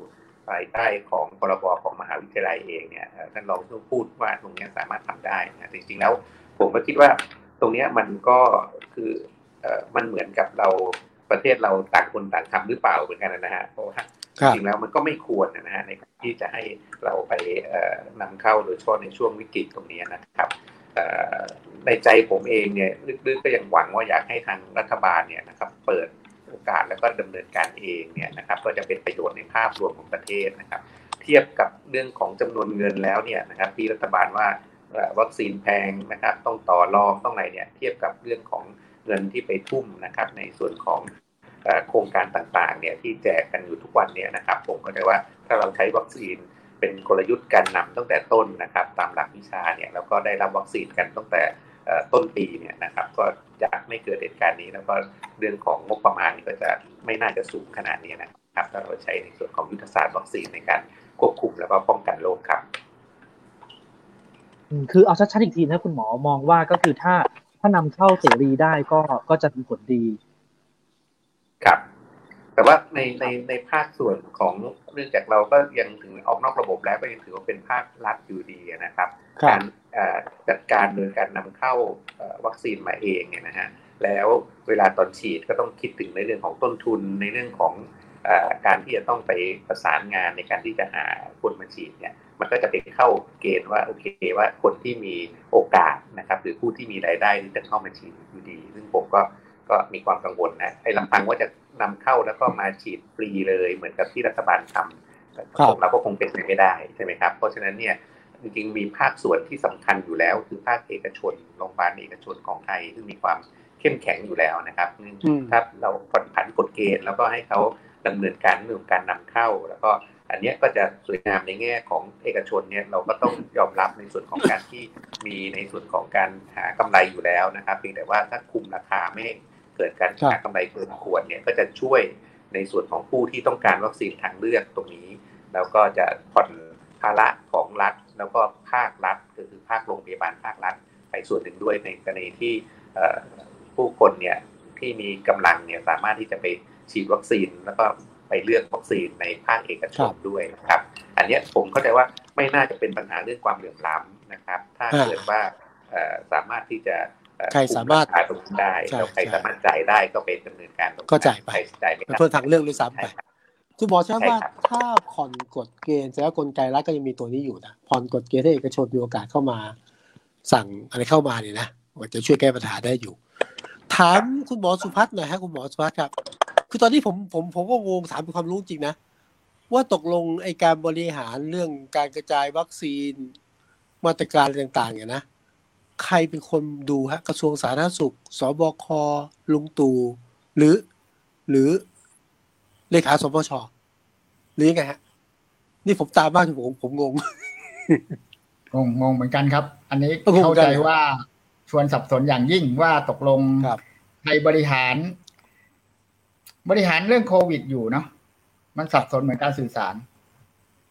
ภายใต้ของพรบของมหาวิทยาลัยเองเนี่ยท่านรองพูดว่าตรงนี้สามารถทำได้นะจริงๆแล้วผมก็คิดว่าตรงนี้มันก็คือมันเหมือนกับเราประเทศเราต่างคนต่างทำหรือเปล่าเหมือนกันนะฮะเพราะว่าจริงแล้วมันก็ไม่ควรนะฮะในที่จะให้เราไปนำเข้าโดยเฉพาะในช่วงวิกฤตตรงนี้นะครับในใจผมเองเนี่ยลึกๆก็ยังหวังว่าอยากให้ทางรัฐบาลเนี่ยนะครับเปิด โอกาสแล้วก็ดำเนินการเองเนี่ยนะครับก็จะเป็นประโยชน์ในภาพรวมของประเทศนะครับ เทียบกับเรื่องของจำนวนเงินแล้วเนี่ยนะครับที่รัฐบาลว่าวัคซีนแพงนะครับต้องต่อรองต้องอะไรเนี่ยเทียบกับเรื่องของเงินที่ไปทุ่มนะครับในส่วนของโครงการต่างๆเนี่ยที่แจกกันอยู่ทุกวันเนี่ยนะครับ ผมก็ได้ว่าถ้าเราใช้วัคซีนเป็นกลยุทธ์การนำตั้งแต่ต้นนะครับ ตามหลักวิชาเนี่ยแล้วก็ได้รับวัคซีนกันตั้งแต่ ต้นปีเนี่ยนะครับก็จะไม่เกิดเหตุการณ์นี้แล้วก็เรื่องของงบประมาณก็จะไม่น่าจะสูงขนาดนี้นะครับถ้าเราใช้ในส่วนของยุทธศาสตร์วัคซีนในการควบคุมแล้วก็ป้องกันโรคครับคือเอาชัดๆอีกทีนะคุณหมอมองว่าก็คือถ้าถ้านำเข้าเสรีได้ก็ก็จะมีผลดี ครับ แต่ว่าในในในภาคส่วนของเรื่องจากเราก็ยังถึงออกนอกระบบแล้วก็ยังถือว่าเป็นภาครัฐอยู่ดีนะครับ การจัดการโดยการนำเข้าวัคซีนมาเองเนี่ยนะฮะแล้วเวลาตอนฉีดก็ต้องคิดถึงในเรื่องของต้นทุนในเรื่องของการที่จะต้องไปประสานงานในการที่จะหาคนมาฉีดเนี่ยมันก็จะไปเข้าเกณฑ์ว่าโอเคว่าคนที่มีโอกาสนะครับหรือผู้ที่มีรายได้ที่จะเข้ามาฉีดอยู่ดี ซึ่งผมก็ ก็มีความกังวลนะไอ้ลำพังว่าจะนำเข้าแล้วก็มาฉีดฟรีเลยเหมือนกับที่รัฐบาลทำเราก็คงเป็นไปไม่ได้ใช่ไหมครับ เพราะฉะนั้นเนี่ยจริงๆมีภาคส่วนที่สำคัญอยู่แล้ว คือภาคเอกชนโรงพยาบาลเอกชนของไทยซึ่งมีความเข้มแข็งอยู่แล้วนะครับถ้าเราผ่อนผันกฎเกณฑ์แล้วก็ให้เขาดำเนินการเรื่องการนำเข้า แล้วก็อันนี้ก็จะสวยงามในแง่ของเอกชนเนี่ยเราก็ต้องยอมรับในส่วนของการที่มีในส่วนของการหากำไรอยู่แล้วนะครับเพียงแต่ว่าถ้าคุมราคาไม่ เกิดการหากำไรเกินควรเนี่ยก็จะช่วยในส่วนของผู้ที่ต้องการวัคซีนทางเลือกตรงนี้ แล้วก็จะผ่อนภาระของรัฐ แล้วก็ภาครัฐก็คือภาคโรงพยาบาลภาครัฐ ไปส่วนหนึ่งด้วยในกรณีที่ผู้คนเนี่ยที่มีกำลังเนี่ยสามารถที่จะไปฉีดวัคซีน แล้วก็ไปเลือกวัคซีนในภาคเอกชนด้วยนะครับ อันนี้ผมเข้าใจว่าไม่น่าจะเป็นปัญหาเรื่องความเหลื่อมล้ำนะครับ ถ้าเกิดว่าสามารถที่จะเอ่อ ใครสามารถกลุ่ราคาตรงนี้ได้ใช่แล้วใครใช่สามารถจ่ายได้ก็เป็นดำเนินการตรงนั้นก็จ่ายไปใครจ่ายไม่เป็นได้เพื่อทางเลือกด้วยซ้ำไปใช่ครับคุณหมอใช่ใช่ว่าครับถ้าผ่อนกฎเกณฑ์แสดงว่ากลไกรัฐก็ยังมีตัวนี้อยู่นะผ่อนกฎเกณฑ์ให้เอกชนมีโอกาสเข้ามา สั่งอะไรเข้ามาเนี่ยนะมันจะช่วยแก้ปัญหาได้อยู่ ถามคุณหมอสุพัฒน์หน่อยฮะคุณหมอสุพัฒน์ครับ คือตอนนี้ผมผมผมก็งงถามเป็นความรู้จริงนะว่าตกลงไอการบริหารเรื่องการกระจายวัคซีนมาตรการอะไรต่างๆเนี่ยนะ ใครเป็นคนดูฮะกระทรวงสาธารณสุข สบคลุงตู่หรือ หรือเลขาสปชหรือยังไงฮะ นี่ผมตามมากที่ผมผมงงงงงงเหมือนกันครับ อันนี้ก็งงเหมืเข้าอนกันใจว่าชวนสับสนอย่างยิ่งว่าตกลงครับใครบริหาร บริหารเรื่องโควิดอยู่เนาะมันสับสนเหมือนการสื่อสาร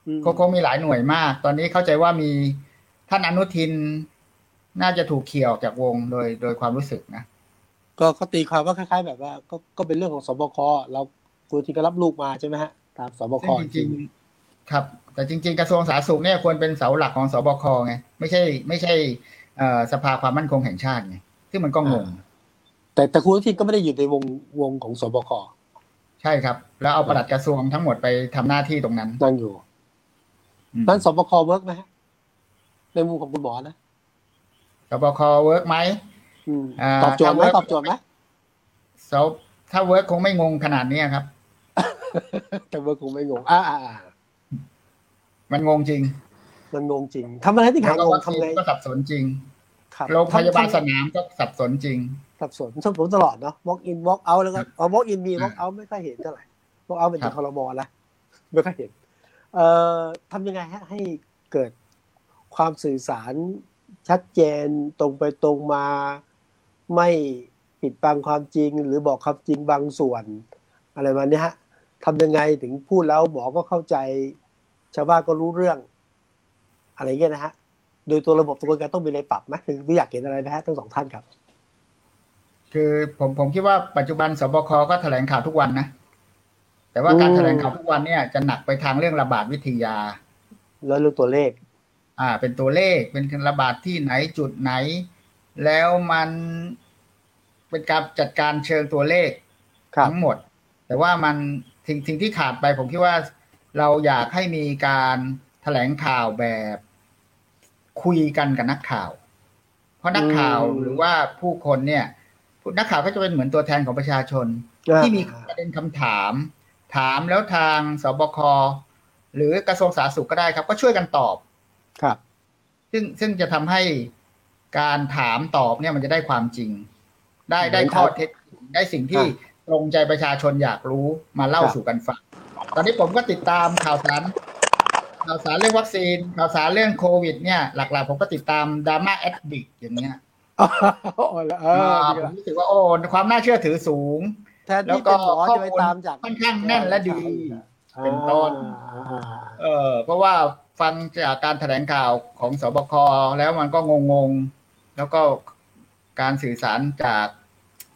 อืมคงคงมีหลายหน่วยมาก ตอนนี้เข้าใจว่ามีท่านอนุทิน น่าจะถูกเขี่ยออกจากวงโดยโดยความรู้สึกนะก็ก็ตีความว่าคล้าย ๆ แบบว่า ก็ก็เป็นเรื่องของสบคเราคุณที่ก็รับลูกมาใช่ไหมฮะตามสบคซึ่งจริงๆครับ แต่จริง ๆ กระทรวงสาธารณสุขเนี่ยควรเป็นเสาหลักของสบคไงไม่ใช่ ไม่ใช่เอ่อสภาความมั่นคงแห่งชาติไงซึ่งมันก็งงแต่แต่คุณอนุทินก็ไม่ได้อยู่ในวงวงของสบคใช่ครับ แล้วเอาประหลัดกระทรวงทั้งหมดไปทำหน้าที่ตรงนั้นนั่งอยู่อืมนั้นสบคเวิร์กไหมฮะในมุมของคุณหมอนะส บคเวิร์กไหมอืมอ่าตอบโจทย์ไหมถ้า work ตอบโจทย์ไหมเสาถ้าเวิร์กคงไม่งงขนาดนี้ครับแต่เวิร์กคงไม่งงอ่าอ่าอ่ามันงงจริง มันงงจริงทำอะไรที่หายแล้วงงวัคซีทำนไงก็สับสนจริงครับโรงพยาบาลทำสนามก็สับสนจริง สับสนชอบผมตลอดเนาะ walk in walk out แล้วก็อ๋อ walk in มีอ่า walk out ไม่ค่อยเห็นเท่าไหร่ walk out เป็นครัที่บคอรมอละไม่ค่อยเห็น เอ่อทำยังไงฮะให้เกิดความสื่อสาร ชัดเจนตรงไปตรงมา ไม่ปิดบังความจริง หรือบอกความจริงบางส่วน อะไรมาเนี้ยฮะทำยังไงถึงพูดแล้วหมอก็เข้าใจ ชาวบ้านก็รู้เรื่อง อะไรเงี้ยนะฮะโดยตัวระบบตัวกลไกต้องมีอะไรปรับไหมหรืออยากเห็นอะไรไหมฮะทั้งสองท่านครับ คือผมผมคิดว่าปัจจุบันสบคก็แถลงข่าวทุกวันนะแต่ว่าการอืมแถลงข่าวทุกวันเนี่ยจะหนักไปทางเรื่องระบาดวิทยาแล้วเรื่องตัวเลข อ่า เป็นตัวเลขเป็นระบาดที่ไหนจุดไหน แล้วมันเป็นการจัดการเชิงตัวเลขครับทั้งหมด แต่ว่ามันสิ่งสิ่งที่ขาดไปผมคิดว่าเราอยากให้มีการแถลงข่าวแบบคุยกันกับนักข่าว เพราะนักข่าวอืมหรือว่าผู้คนเนี่ยผู้นักข่าวก็จะเป็นเหมือนตัวแทนของประชาชน ที่มีประเด็นคำถาม ถามแล้วทางสบคหรือกระทรวงสาธารณสุขก็ได้ครับ ก็ช่วยกันตอบ ครับ ซึ่งซึ่งจะทำให้การถามตอบเนี่ยมันจะได้ความจริง ได้ได้เหมือนข้อครับเท็จจริงได้สิ่งที่อ่ตรงใจประชาชนอยากรู้มาเล่าครับสู่กันฟังตอนนี้ผมก็ติดตามข่าวสารข่าวสารเรื่องวัคซีน ข่าวสารเรื่องโควิด เนี่ยหลักๆ ผมก็ติดตามดราม่าแอดดิกอย่างเงี้ยอ๋อแล้วเอออ่าดีผมละรู้สึกว่าโอ้ความน่าเชื่อถือสูงแทนที่เป็นหมอจะไปตามจากค่อนข้างแน่นและดี เป็นอ่าต้นอ่าเออเพราะว่า ฟังจากการแถลงข่าวของสบคแล้วมันก็งงๆ แล้วก็การสื่อสารจาก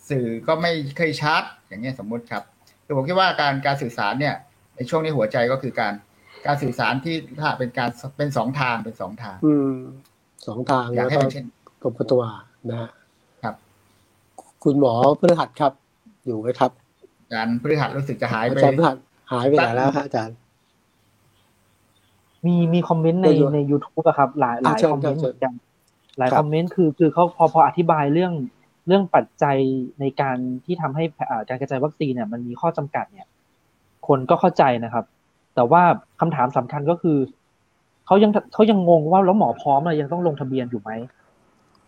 สื่อก็ไม่เคยชัดอย่างเงี้ยสมมุติครับคือผมคิดว่าการการสื่อสารเนี่ยในช่วงนี้หัวใจก็คือการการสื่อสารที่ถ้าเป็นการเป็นสองทางเป็นสองทาง อืมสองทางอยากแล้วให้ก็เป็นเช่นกบตัวนะฮะครับ คุณหมอพฤหัสครับ อยู่ไหมครับการพฤหัสรู้สึกจะหายอาไปจารย์พฤหัสหายไปไหนแล้วฮะอาจารย์ มีมีคอมเมนต์ในได้ด้วยใน YouTube อะครับ หลายหลายอะเชิญคอมเมนต์เชิเหญมือนกันหลายครับคอมเมนต์คือคือเขาพอพออธิบายเรื่องเรื่องปัจจัยในการที่ทำให้อ่าการกระจายวัคซีนเนี่ยมันมีข้อจำกัดเนี่ย คนก็เข้าใจนะครับ แต่ว่าคำถามสำคัญก็คือเขายังเขายังงงว่าแล้วหมอพร้อมอะยังต้องลงทะเบียนอยู่ไหม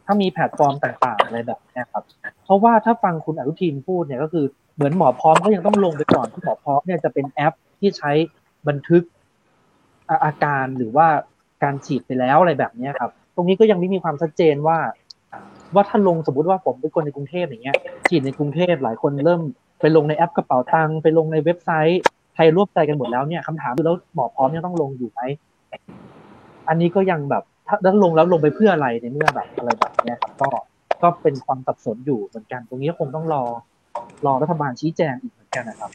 ถ้ามีแพลตฟอร์มต่างๆอะไรแบบเนี้ยครับ เพราะว่าถ้าฟังคุณอนุทินพูดเนี่ยก็คือเหมือนหมอพร้อมก็ยังต้องลงไปก่อนที่หมอพร้อมเนี่ยจะเป็นแอปที่ใช้บันทึก อาการหรือว่าการฉีดไปแล้วอะไรแบบนี้ครับ ตรงนี้ก็ยังไม่มีความชัดเจนว่า ว่าถ้าลงสมมติว่าผมเป็นคนในกรุงเทพอย่างเงี้ย ฉีดในกรุงเทพหลายคนเริ่มไปลงในแอปกระเป๋าตังค์ไปลงในเว็บไซต์ไทยรวบใจกันหมดแล้วเนี่ยคำถามคือแล้วหมอพร้อมยังต้องลงอยู่ไหมอันนี้ก็ยังแบบถ้าถ้าลงแล้วลงไปเพื่ออะไรในเมื่อแบบอะไรแบบเนี้ยครับก็ก็เป็นความสับสนอยู่เหมือนกัน ตรงนี้ก็คงต้องรอรอรัฐบาลชี้แจงอีกเหมือนกันนะครับ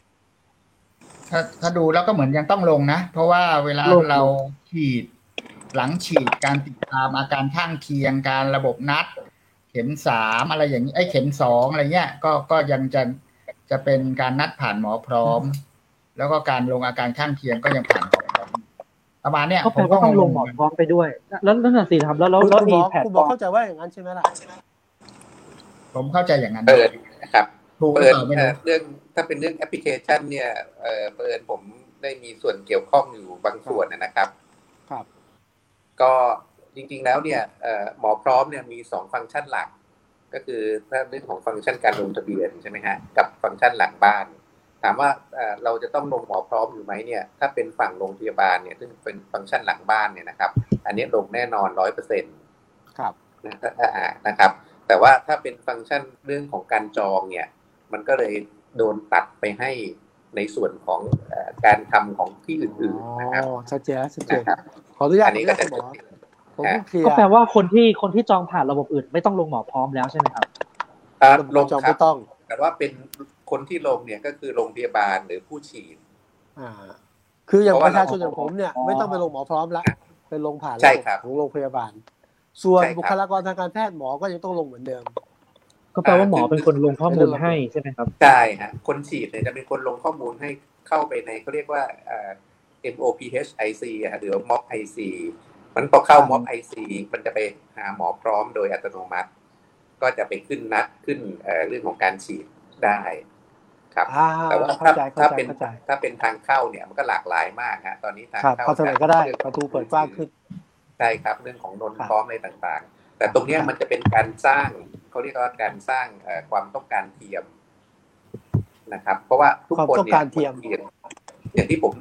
ถ้าถ้าดูแล้วก็เหมือนยังต้องลงนะ เพราะว่าเวลาลงเราฉีดหลังฉีดการติดตามอาการข้างเคียงการระบบนัดทข็มสามอะไรอย่างนี้ไอ้เข็มสองอะไรเงี้ยก็ก็ยังจะจะเป็นการนัดผ่านหมอพร้อม แล้วก็การลงอาการข้างเคียงก็ยังผ่านหมอพร้อมประมาณเนี้ยก็ผแปลมก็ว่าต้องลงหมอพร้อมไปด้วย แล้วแล้วนั่นสิครับแล้วแล้วคุณแล้วหมมีอแพลตคุณหฟมออร์มเข้าใจว่าอย่างนั้นใช่ไหมล่ะผมเข้าใจอย่างนั้นเปิดนะครับถูกหรือเปิดเปล่าไม่เอ่รู้อเรื่อง ถ้าเป็นเรื่องแอปพลิเคชันเนี่ยเอ่อเปิดผมได้มีส่วนเกี่ยวข้องอยู่บางส่วนนะครับ ครับ ก็จริงๆแล้วเนี่ยเอ่อหมอพร้อมเนี่ยมีสองฟังก์ชันหลัก ก็คือถ้าเรื่องของฟังก์ชันการลงทะเบียนใช่ไหมฮะกับฟังก์ชันหลังบ้าน ถามว่าเอ่อเราจะต้องลงหมอพร้อมอยู่ไหมเนี่ย ถ้าเป็นฝั่งโรงพยาบาลเนี่ยซึ่งเป็นฟังก์ชันหลังบ้านเนี่ยนะครับ อันนี้ลงแน่นอนร้อยเปอร์เซ็นต์ครับนะครับ แต่ว่าถ้าเป็นฟังก์ชันเรื่องของการจองเนี่ย มันก็เลย โดนตัดไปให้ในส่วนของเอ่อการทำของที่อื่นๆนะครับอ๋อชัดเจนแล้วชัดเจนนะครับขออนุญาตอันนี้ก็ขอจะอนุญาตคุณหมอผมฮะเพิ่งเคลียก็ร์แปลว่าคนที่คนที่จองผ่านระบบอื่น ไม่ต้องลงหมอพร้อมแล้วใช่ไหมครับอ่าลลงงจองครัไม่บต้อง แต่ว่าเป็นคนที่ลงเนี่ยก็คือโรงพยาบาลหรือผู้ฉีดอ่าคืออย่างเพราะปว่าระชาชนอย่างผมเนี่ยอ๋อไม่ต้องไปลงหมอพร้อมละไปลงผ่านใช่ครับของโรงพยาบาล ส่วนใช่ครับบุคลากรทางการแพทย์หมอก็ยังต้องลงเหมือนเดิม ก็แปลว่าหมอเป็นคนลงข้อมูลให้ใช่ไหมครับใช่ฮะคนฉีดเนี่ยจะเป็นคนลงข้อมูลให้เข้าไปในเขาเรียกว่าเอ่อ MOPHIC อะฮะหรือว่า MOP IC มันพอเข้า MOP IC มันจะไปหาหมอพร้อมโดยอัตโนมัติ ก็จะไปขึ้นนัดขึ้นเอ่อเรื่องของการฉีดได้ครับอ่าแต่ว่าเข้าถ้าใจเข้าถ้าใจเป็นเข้าใจถ้าเป็นทางเข้าเนี่ยมันก็หลากหลายมากฮะตอนนี้ทางครับเข้าเข้าทางไหนก็ได้ประตูเปิดกว้างขึ้นใช่ครับเรื่องของนนครับพร้อมอะไรต่างๆ แต่ตรงเนี้ยมันจะเป็นการสร้าง เขาเรียกว่าการสร้างเอ่อความต้องการเทียมนะครับ เพราะว่าทุกความคนต้องเนี่ยการเทียมอย่างที่ผม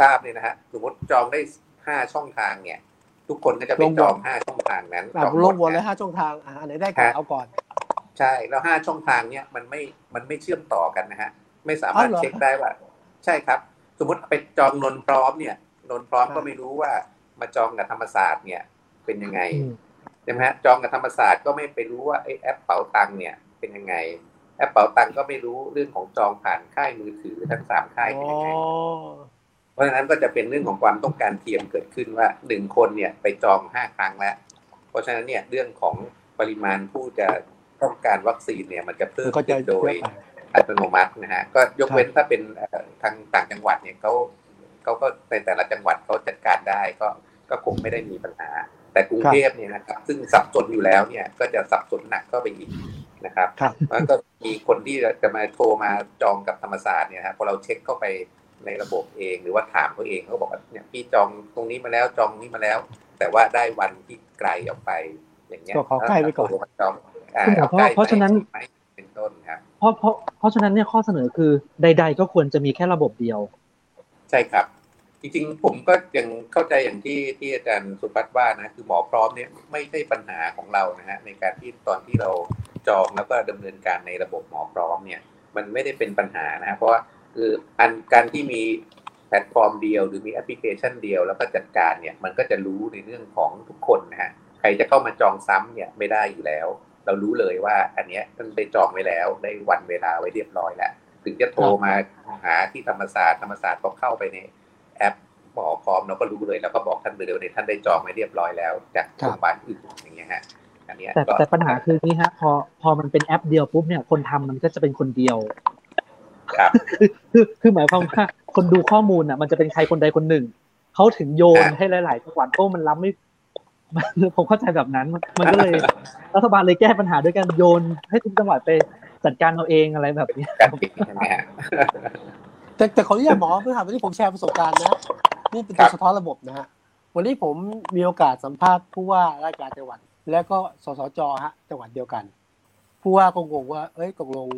ทราบเนี่ยนะฮะสมมติจองได้ห้าช่องทางเนี่ย ทุกคนก็จะไปจองห้าช่องทางนั้นอะจองลงวนหมดเลยนะห้าช่องทางอะอันไหนได้ก่อนฮะเอาก่อน ใช่แล้วห้าช่องทางเนี่ยมันไม่มันไม่เชื่อมต่อกันนะฮะไม่สามารถเอาเหรอเช็คได้ว่า ใช่ครับ สมมติไปจองนนพร้อมเนี่ยนนพร้อมครับก็ไม่รู้ว่ามาจองกับธรรมศาสตร์เนี่ยเป็นยังไงอืมใช่ไหมฮะจองกับธรรมศาสตร์ก็ไม่ไปรู้ว่าไอ้แอปเป๋าตังค์เนี่ยเป็นยังไง แอปเป๋าตังค์ก็ไม่รู้เรื่องของจองผ่านค่ายมือถือทั้งสามค่ายเป็นยังไงเพราะฉะนั้นก็จะเป็นเรื่องของความต้องการเทียมเกิดขึ้นว่าหนึ่งคนเนี่ยไปจองห้าครั้งแล้ว เพราะฉะนั้นเนี่ยเรื่องของปริมาณผู้จะต้องการวัคซีนเนี่ยมันจะเพิ่มมันก็จะขึ้นโดยเยอะไปอัตโนมัตินะฮะก็ยกเว้นถ้าเป็นเอ่อทางต่างจังหวัดเนี่ยเขาเขาก็ในแต่ละจังหวัดเขาจัดการได้ก็ก็คงไม่ได้มีปัญหา แต่กรุงเทพเนี่ยนะครับซึ่งสับสนอยู่แล้วเนี่ยก็จะสับสนหนักเข้าไปอีกนะครับครับมันก็มีคนที่จะมาโทรมาจองกับธรรมศาสตร์เนี่ยครับพอเราเช็คเข้าไปในระบบเองหรือว่าถามเขาเองเขาบอกว่าเนี่ยพี่จองตรงนี้มาแล้วจองนี้มาแล้ว แต่ว่าได้วันที่ไกลออกไปอย่างเงี้ยก็ขอใกล้ไว้ก่อนโทรมาจองอ่าคุณหมอเอาใกล้เพราะฉะนั้นไปเป็นต้นครับเพราะเพราะเพราะฉะนั้นเนี่ยข้อเสนอคือใด ๆ ก็ควรจะมีแค่ระบบเดียว ใช่ครับ จริงๆ ผมก็ยังเข้าใจอย่างที่ที่อาจารย์สุภัทรว่านะคือหมอพร้อมเนี่ยไม่ใช่ปัญหาของเรานะฮะในการที่ตอนที่เราจองแล้วก็ดำเนินการในระบบหมอพร้อมเนี่ยมันไม่ได้เป็นปัญหานะฮะเพราะว่าคืออันการที่มีแพลตฟอร์มเดียวหรือมีแอปพลิเคชันเดียวแล้วก็จัดการเนี่ยมันก็จะรู้ในเรื่องของทุกคนนะฮะใครจะเข้ามาจองซ้ำเนี่ยไม่ได้อยู่แล้ว เรารู้เลยว่าอันเนี้ยท่านได้จองไว้แล้วได้วันเวลาไว้เรียบร้อยแล้วถึงจะโทรมาหาที่ธรรมศาสตร์ธรรมศาสตร์ก็เข้าไปใน แอปหมอพร้อมเราก็รู้เลยแล้วก็บอกท่านไปเลยว่าท่านได้จองไว้เรียบร้อยแล้ว จากครัโรบงพยาบาลอื่นอย่างเงี้ยฮะอันเนี้ยแต่ก็แต่ปัญหาคือนี้ฮะพอพอมันเป็นแอปเดียวปุ๊บเนี่ยคนทำมันก็จะเป็นคนเดียว ครับคือคือคือหมายความว่าคนดูข้อมูลอะ มันจะเป็นใครคนใดคนหนึ่งเขาถึงโยนครับให้หลายๆจังหวัดเพราะมันรับไม่มันผมเข้าใจแบบนั้นมันมันก็เลยรัฐบาลเลยแก้ปัญหาด้วยการโยนให้ทุกจังหวัดไปจัดการเอาเองอะไรแบบนี้ การปิดใช่ไหมฮะแต่แต่ขออนุญาตหมอเพื่อถามวันนี้ผมแชร์ประสบการณ์นะนี่เป็นครัตัวบสะท้อนระบบนะฮะวันนี้ผมมีโอกาสสัมภาษณ์ผู้ว่าราชการจังหวัด และก็สสจฮะจังหวัดเดียวกัน ผู้ว่าก็งงว่า เอ้ยตกลง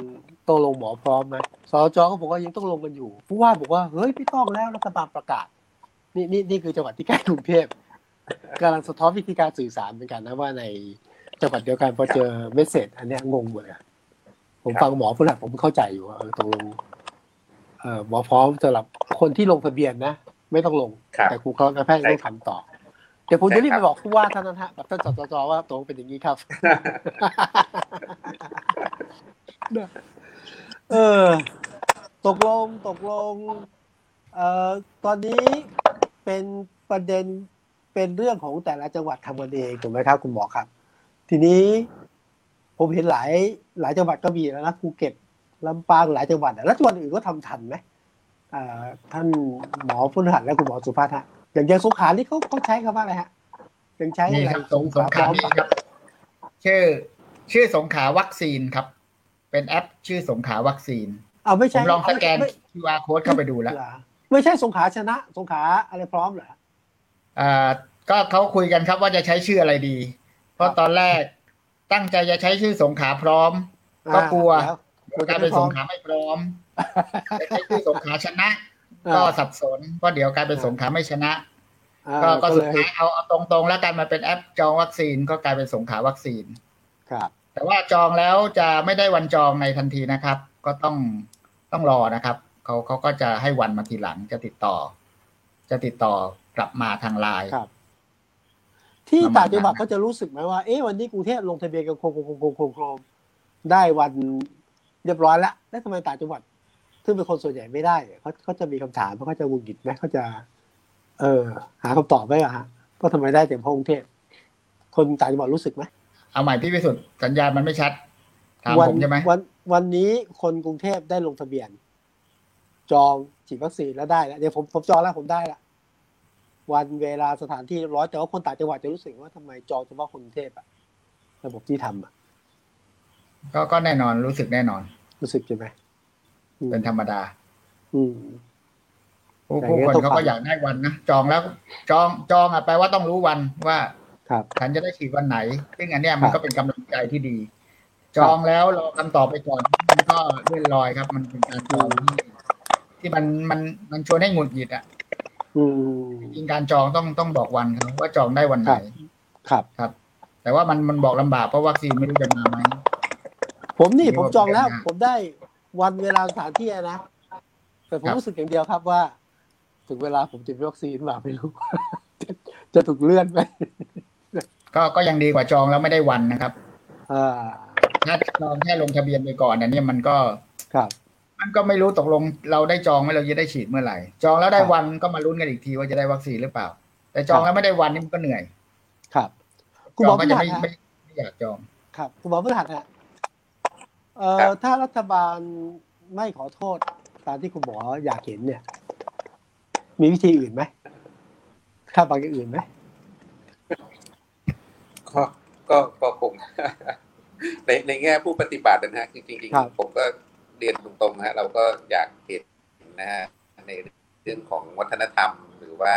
ต้องลงหมอพร้อมไหมสสจก็บอกว่ายังต้องลงกันอยู่ ผู้ว่าบอกว่าเฮ้ยไม่ต้องแล้วรัฐบาลประกาศ นี่นี่นี่คือจังหวัดที่ใกล้กรุงเทพกำลังสะท้อนวิธีการสื่อสารเหมือนกันนะว่าในจังหวัดเดียวกันพอเจอเมสเซจอันเนี้ยงงหมดเลยผมฟังหมอผู้หลักผมเข้าใจอยู่ว่าเออตกลงเอ่อ หมอพร้อมสำหรับคนที่ลงทะเบียนนะ ไม่ต้องลงครับแต่ครูครองการแพทย์ต้องทำต่อ เดี๋ยวผมใช่จะรีบครัไปบบอกผู้ว่าท่านนั้นฮะกับท่านสสจว่าตกลงเป็นอย่างนี้ครับ เออ ตกลงตกลง เอ่อตอนนี้เป็นประเด็นเป็นเรื่องของแต่ละจังหวัดทำกันเองถูกไหมครับ คุณหมอครับ ทีนี้ผมเห็นหลายหลายจังหวัดก็มีแล้วนะภูเก็ต ลำปางหลายจังหวัดอะแล้วจังหวัดอื่นก็ทำทันไหมอ่าท่านหมอพุทธหัสและคุณหมอสุภาพฮะอย่างอย่างสงขลานี่เขาเขาใช้คำว่าอะไรฮะยังใช้นี่อะไรครับสงสงขลานี่ครับ ชื่อ ชื่อสงขลาวัคซีนครับ เป็นแอปชื่อสงขลาวัคซีนเอาไม่ผใช่มลองสแกนไม่ QR code เข้าไปดูแล้วเหรอไม่ใช่สงขลาชนะ สงขลาอะไรพร้อมเหรออ่าก็เขาคุยกันครับว่าจะใช้ชื่ออะไรดี เพราะตอนแรกตั้งใจจะใช้ชื่อสงขลาพร้อม ก็กลัวอ่าแล้ว กลายเป็นสงขลาไม่พร้อมจะใช้ชื่อสงขลาชนะ ก็สับสนเพราะเดี๋ยวกลายเป็นสงขลาไม่ชนะอ่าก็ก็ก็สุเลดยท้ายเอาเอาตรงๆ แล้วกันมาเป็นแอปจองวัคซีนก็กลายเป็นสงขลาวัคซีน ครับ แต่ว่าจองแล้วจะไม่ได้วันจองในทันทีนะครับ ก็ต้องต้องรอนะครับเขาเขาก็จะให้วันมาทีหลังจะติดต่อ จะติดต่อกลับมาทางไลน์ครับ ที่ประมาณต่างจังหวัดนั้นเขาจะรู้สึกไหมว่าเอ๊ะวันนี้กรุงเทพลงทะเบียนกันโครมโครมโครมโครมโครมโครมได้วัน เรียบร้อยแล้วแล้วทำไมต่างจังหวัดซึ่งเป็นคนส่วนใหญ่ไม่ได้เขาเขาจะมีคำถามเขาจะหงุดหงิดไหมเขาจะ เออ หาคำตอบไหมอะฮะว่าทำไมได้แต่พกรุงเทพคนต่างจังหวัดรู้สึกไหมเอาใหม่พี่วิสุทธ์สัญญาณมันไม่ชัดถามวัผมใช่ไหมวันวันนี้คนกรุงเทพได้ลงทะเบียน จองฉีดวัคซีนแล้วได้แล้วเดี๋ยวผมผมจองแล้วผมได้ละวันเวลาสถานที่เรียบร้อยแต่ว่าคนต่างจังหวัดจะรู้สึกว่าทำไมจองเฉพาะคนกรุงเทพอะระบบที่ทำอะ ก็ก็แน่นอนรู้สึกแน่นอน รู้สึกใช่ไหมอืมเป็นธรรมดา อืมผู้แต่ผู้อย่างคนี้นต้องเขาฟัก็งอยากได้วันนะจองแล้ว จองจองอะแปลว่าต้องรู้วันว่าครับฉันจะได้ฉีดวันไหน ซึ่งอันเนี้ยมันครัก็บเป็นกำลังใจที่ดี จองแล้วรอคำตอบไปก่อนมันก็เลื่อนลอยครับ มันเป็นการจองที่ที่มันมันมันชวนให้หงุดหงิดอะอืมจริงๆการจองต้องต้องบอกวันครับว่าจองได้วันไหน ครับครับ แต่ว่ามันมันบอกลำบากเพราะวัคซีนไม่รู้จะมาไหม ผมนี่นี่ผมว่าจองแล้วเป็นไงผมได้วันเวลาสถานที่นะ แต่ผมครับรู้สึกอย่างเดียวครับว่า ถึงเวลาผมจะมีวัคซีนมาไม่รู้จะจะถูกเลื่อนไหมก็ก็ยังดีกว่าจองแล้วไม่ได้วันนะครับอ่าถ้าจองแค่ลงทะเบียนไปก่อนอันเนี้ยมันก็ครับ มันก็ไม่รู้ตกลงเราได้จองไหมเราจะได้ฉีดเมื่อไหร่ จองแล้วได้ครับวันก็มาลุ้นกันอีกทีว่าจะได้วัคซีนหรือเปล่า แต่จองครับแล้วไม่ได้วันนี่มันก็เหนื่อย ครับ คุจณหมอองก็พิจะหัไม่สฮะไม่ไม่อยากจอง ครับ คุณหมอพฤหัสฮะ เอ่ครัอบถ้ารัฐบาลไม่ขอโทษตามที่คุณหมออยากเห็นเนี่ย มีวิธีอื่นไหมคาดหวังอย่างอื่นไหมก็ก็ก็คงในในแง่ผู้ปฏิบัตินะฮะจริงๆครับผมก็เรียนตรงๆนะฮะเราก็อยากเห็นนะฮะในเรื่องของวัฒนธรรมหรือว่า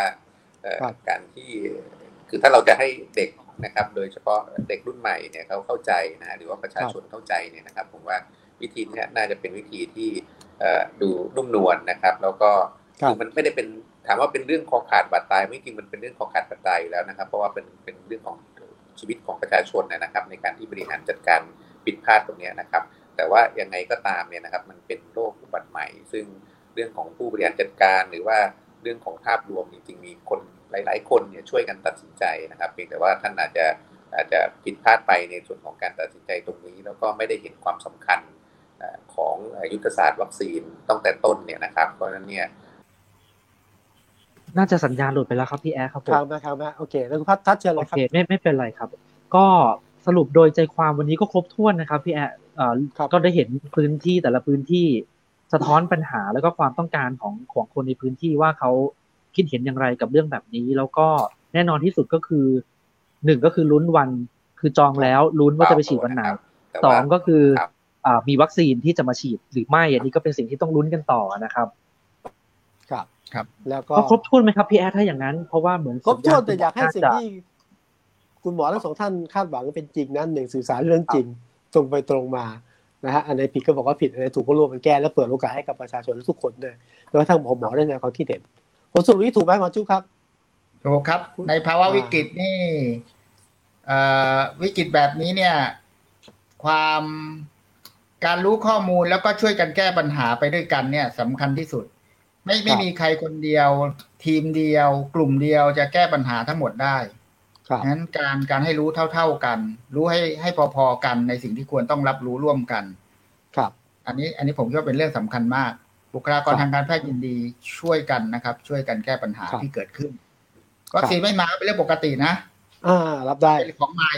เอ่อการที่คือถ้าเราจะให้เด็ก นะครับ โดยเฉพาะเด็กรุ่นใหม่เนี่ยเขาเข้าใจนะฮะหรือว่าประชาชนเข้าใจเนี่ยนะครับ ผมว่าวิธีเนี้น่าจะเป็นวิธีที่เอ่อดูนุ่มนวลนะครับ แล้วก็ครับคือมันไม่ได้เป็นถามว่าเป็นเรื่องคอขาดบาดตายไม่จริงมันเป็นเรื่องคอขาดบาดตายอยู่แล้วนะครับ เพราะว่าเป็นเป็นเรื่องของชีวิตของประชาชนนะครับ ในการที่บริหารจัดการผิดพลาดตรงเนี้ยนะครับ แต่ว่ายังไงก็ตามเนี่ยนะครับ มันเป็นโรคอุบัติใหม่ ซึ่งเรื่องของผู้บริหารจัดการ หรือว่าเรื่องของภาพรวมจริงๆมีคน หลาย ๆ คนเนี่ยช่วยกันตัดสินใจนะครับเพียงแต่ว่าท่านอาจจะอาจจะผิดพลาดไปในส่วนของการตัดสินใจตรงนี้ แล้วก็ไม่ได้เห็นความสำคัญเอ่อของยุทธศาสตร์วัคซีนตั้งแต่ต้นเนี่ยนะครับเพราะฉะนั้นเนี่ยน่าจะสัญญาณหลุดไปแล้วครับพี่แอร์ครับผมครับนะครับโอเคแล้วคุณพัฒทัชเชิญเลโอยครับเคไม่ไม่เป็นไรครับ ก็สรุปโดยใจความวันนี้ก็ครบถ้วนนะครับพี่แอร์เอ่อครับก็ได้เห็นพื้นที่แต่ละพื้นที่สะท้อนปัญหาแล้วก็ความต้องการของของคนในพื้นที่ว่าเขา คิดเห็นอย่างไรกับเรื่องแบบนี้ แล้วก็แน่นอนที่สุดก็คือหนึ่งก็คือลุ้นวันคือจองแล้วลุ้นว่าจะไปฉีดวันไหนแต่สอว่างก็คือครับอ่ามีวัคซีนที่จะมาฉีดหรือไม่อันนี้ก็เป็นสิ่งที่ต้องลุ้นกันต่อนะครับ ครับครับ แล้วก็ก็ครบถ้วนไหมครับพี่แอร์ถ้าอย่างนั้น เพราะว่าเหมือนครบถ้วนแต่สัญญณอยากให้สิ่งน่จะที่คุณหมอทั้งสองท่านคาดหวังเป็นจริงนั้นหนึ่งสื่อสารเรื่องจริงตรงไปตรงมานะฮะอันไหนผิดก็บอกว่าผิดอันไหนถูกก็รวมกันแก้แล้วเปิดโอกาสให้กับประชาชนทุกคนด้วยแล้วก็ทั้งหมอหมอได้ในความคิดเห็น ผลสรุปนี้ถูกไหมหมอจุ๊บครับถูกครับ ในภาวะวิกฤตนี่เอ่อวิกฤตแบบนี้เนี่ย ความการรู้ข้อมูลแล้วก็ช่วยกันแก้ปัญหาไปด้วยกันเนี่ยสำคัญที่สุด ไม่ไม่ครับมีใครคนเดียว ทีมเดียว กลุ่มเดียวจะแก้ปัญหาทั้งหมดได้ครับงั้นการการให้รู้เท่า ๆกัน รู้ให้ให้พอๆกันในสิ่งที่ควรต้องรับรู้ร่วมกัน ครับ อันนี้อันนี้ผมคิดว่าเป็นเรื่องสำคัญมาก บุคลากรครับทางการแพทย์ยินดีช่วยกันนะครับ ช่วยกันแก้ปัญหาครับที่เกิดขึ้นวัคซีนไม่มาเป็นเรื่องปกตินะอ่า รับได้เป็นของใหม่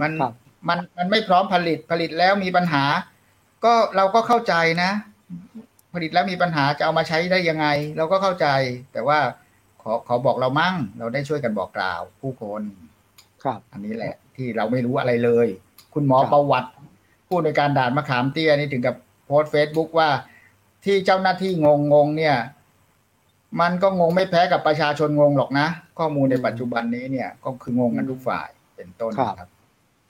มันครับมันมันไม่พร้อมผลิตผลิตแล้วมีปัญหา ก็เราก็เข้าใจนะ ผลิตแล้วมีปัญหาจะเอามาใช้ได้ยังไง เราก็เข้าใจ แต่ว่าขอขอบอกเรามั่ง เราได้ช่วยกันบอกกล่าว ผู้คนครับ อันนี้แหละ ที่เราไม่รู้อะไรเลย คุณหมอครับประวัติผู้ในวยการด่านมะขามเตี้ยนี่ถึงกับโพสเฟซบุ๊กว่า ที่เจ้าหน้าที่งงงงๆเนี่ย มันก็งงไม่แพ้กับประชาชนงงหรอกนะ ข้อมูลในปัจจุบันนี้เนี่ย ก็คืองงกันทุกฝ่ายเป็นต้นนะครับ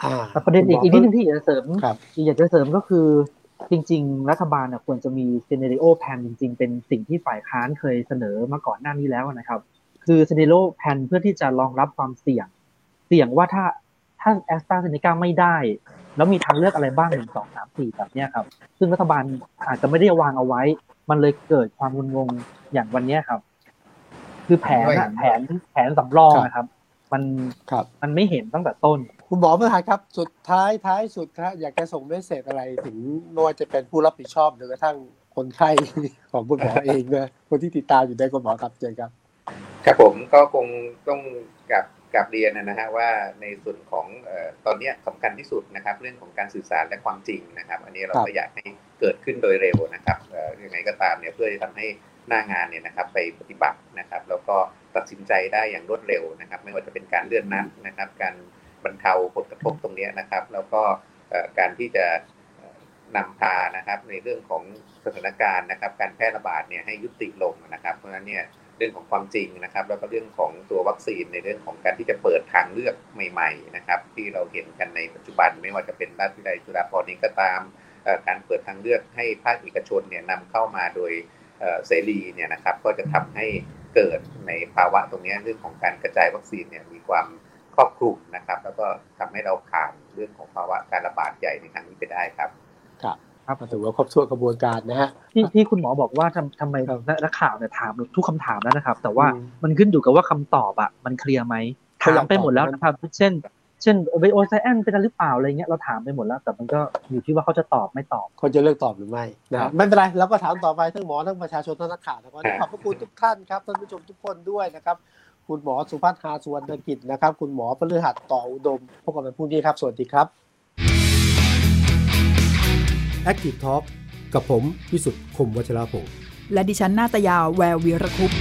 อ่าแต่ประเด็นอีกอีกนิดนึงที่อยากจะเสริมครับอยากจะเสริมก็คือจริง ๆ รัฐบาลน่ะควรจะมีซีเน r ร o แ p นจริง ๆ เป็นสิ่งที่ฝ่ายค้านเคยเสนอมาก่อนหน้านี้แล้วนะครับ คือซีเน r ร o แ p นเพื่อที่จะรองรับความเสี่ยง เสี่ยงว่าถ้าถ้าแอสตราเซเนกาไม่ได้ แล้วมีทางเลือกอะไรบ้างหนึ่งสองสามสี่แบบเนี้ยครับ ซึ่งรัฐบาลอาจจะไม่ได้วางเอาไว้ มันเลยเกิดความงุนงงอย่างวันเนี้ยครับ คือแผนอะแผนแผนสำรองนะครับ มันครับมันไม่เห็นตั้งแต่ต้น คุณหมอประธานครับ สุดท้ายท้ายสุดครับอยากจะส่งเมสเซจอะไรถึงไม่ว่าจะเป็นผู้รับผิดชอบหรือกระทั่งคนไข้ของคุณหมอเองนะคนที่ติดตามอยู่ในคุณหมอครับเจนครับครับผมก็คงต้องกับ กับเรียนนะฮะว่าในส่วนของเอ่อตอนเนี้ยสำคัญที่สุดนะครับ เรื่องของการสื่อสารและความจริงนะครับ อันนี้เราครัก็บอยากให้เกิดขึ้นโดยเร็วนะครับเอ่อยังไงก็ตามเนี่ยเพื่อจะทำให้หน้างานเนี่ยนะครับไปปฏิบัตินะครับ แล้วก็ตัดสินใจได้อย่างรวดเร็วนะครับ ไม่ว่าจะเป็นการเลื่อนนัดนะครับ การบรรเทาผลกระทบตรงเนี้ยนะครับ แล้วก็เอ่อการที่จะเอ่อนำพานะครับในเรื่องของสถานการณ์นะครับ การแพร่ระบาดเนี่ยให้ยุติลงนะครับ เพราะฉะนั้นเนี่ยเรื่องของความจริงนะครับ แล้วก็เรื่องของตัววัคซีนในเรื่องของการที่จะเปิดทางเลือกใหม่ ๆ นะครับ ที่เราเห็นกันในปัจจุบันไม่ว่าจะเป็นราชวิทยาลัยจุฬาภรณ์เองก็ตามการเปิดทางเลือกให้ภาคเอกชนเนี่ยนำเข้ามาโดยเสรีเนี่ยนะครับ ก็จะทำให้เกิดในภาวะตรงนี้เรื่องของการกระจายวัคซีนเนี่ยมีความครอบคลุมนะครับ แล้วก็ทำให้เราผ่านเรื่องของภาวะการระบาดใหญ่ในครั้งนี้ไปได้ครับครับ ครับก็ถือว่าครบถ้วนกระบวนการนะฮะที่ที่คุณหมอบอกว่าทำทำไมครับนักข่าวเนี่ยถามทุกคำถามแล้วนะครับ แต่ว่าอืมมันขึ้นอยู่กับว่าคำตอบอะมันเคลียร์ไหมเขาอยากถามไปหมดแล้วตอบนะครับเช่น เช่นไบโอไซแอนเป็นอะไรหรือเปล่าอะไรเงี้ยเราถามไปหมดแล้ว แต่มันก็อยู่ที่ว่าเขาจะตอบไม่ตอบเขาจะเลือกตอบหรือไม่นะครัฮะบไม่เป็นไรเราก็ถามต่อไปทั้งหมอทั้งประชาชนทั้งนักข่าวนะครับวันนี้ครับขอบพระคุณทุกท่านครับท่านผู้ชมทุกคนด้วยนะครับคุณหมอสุพัฒน์หาสุวรรณกิจนะครับ คุณหมอพฤหัสต่ออุดมพบกันในพรุ่งนี้ครับ สวัสดีครับ Active Talk กับผม วิสุทธ์คมวัชรพงศ์และดิฉันนาตยาแวววีรคุป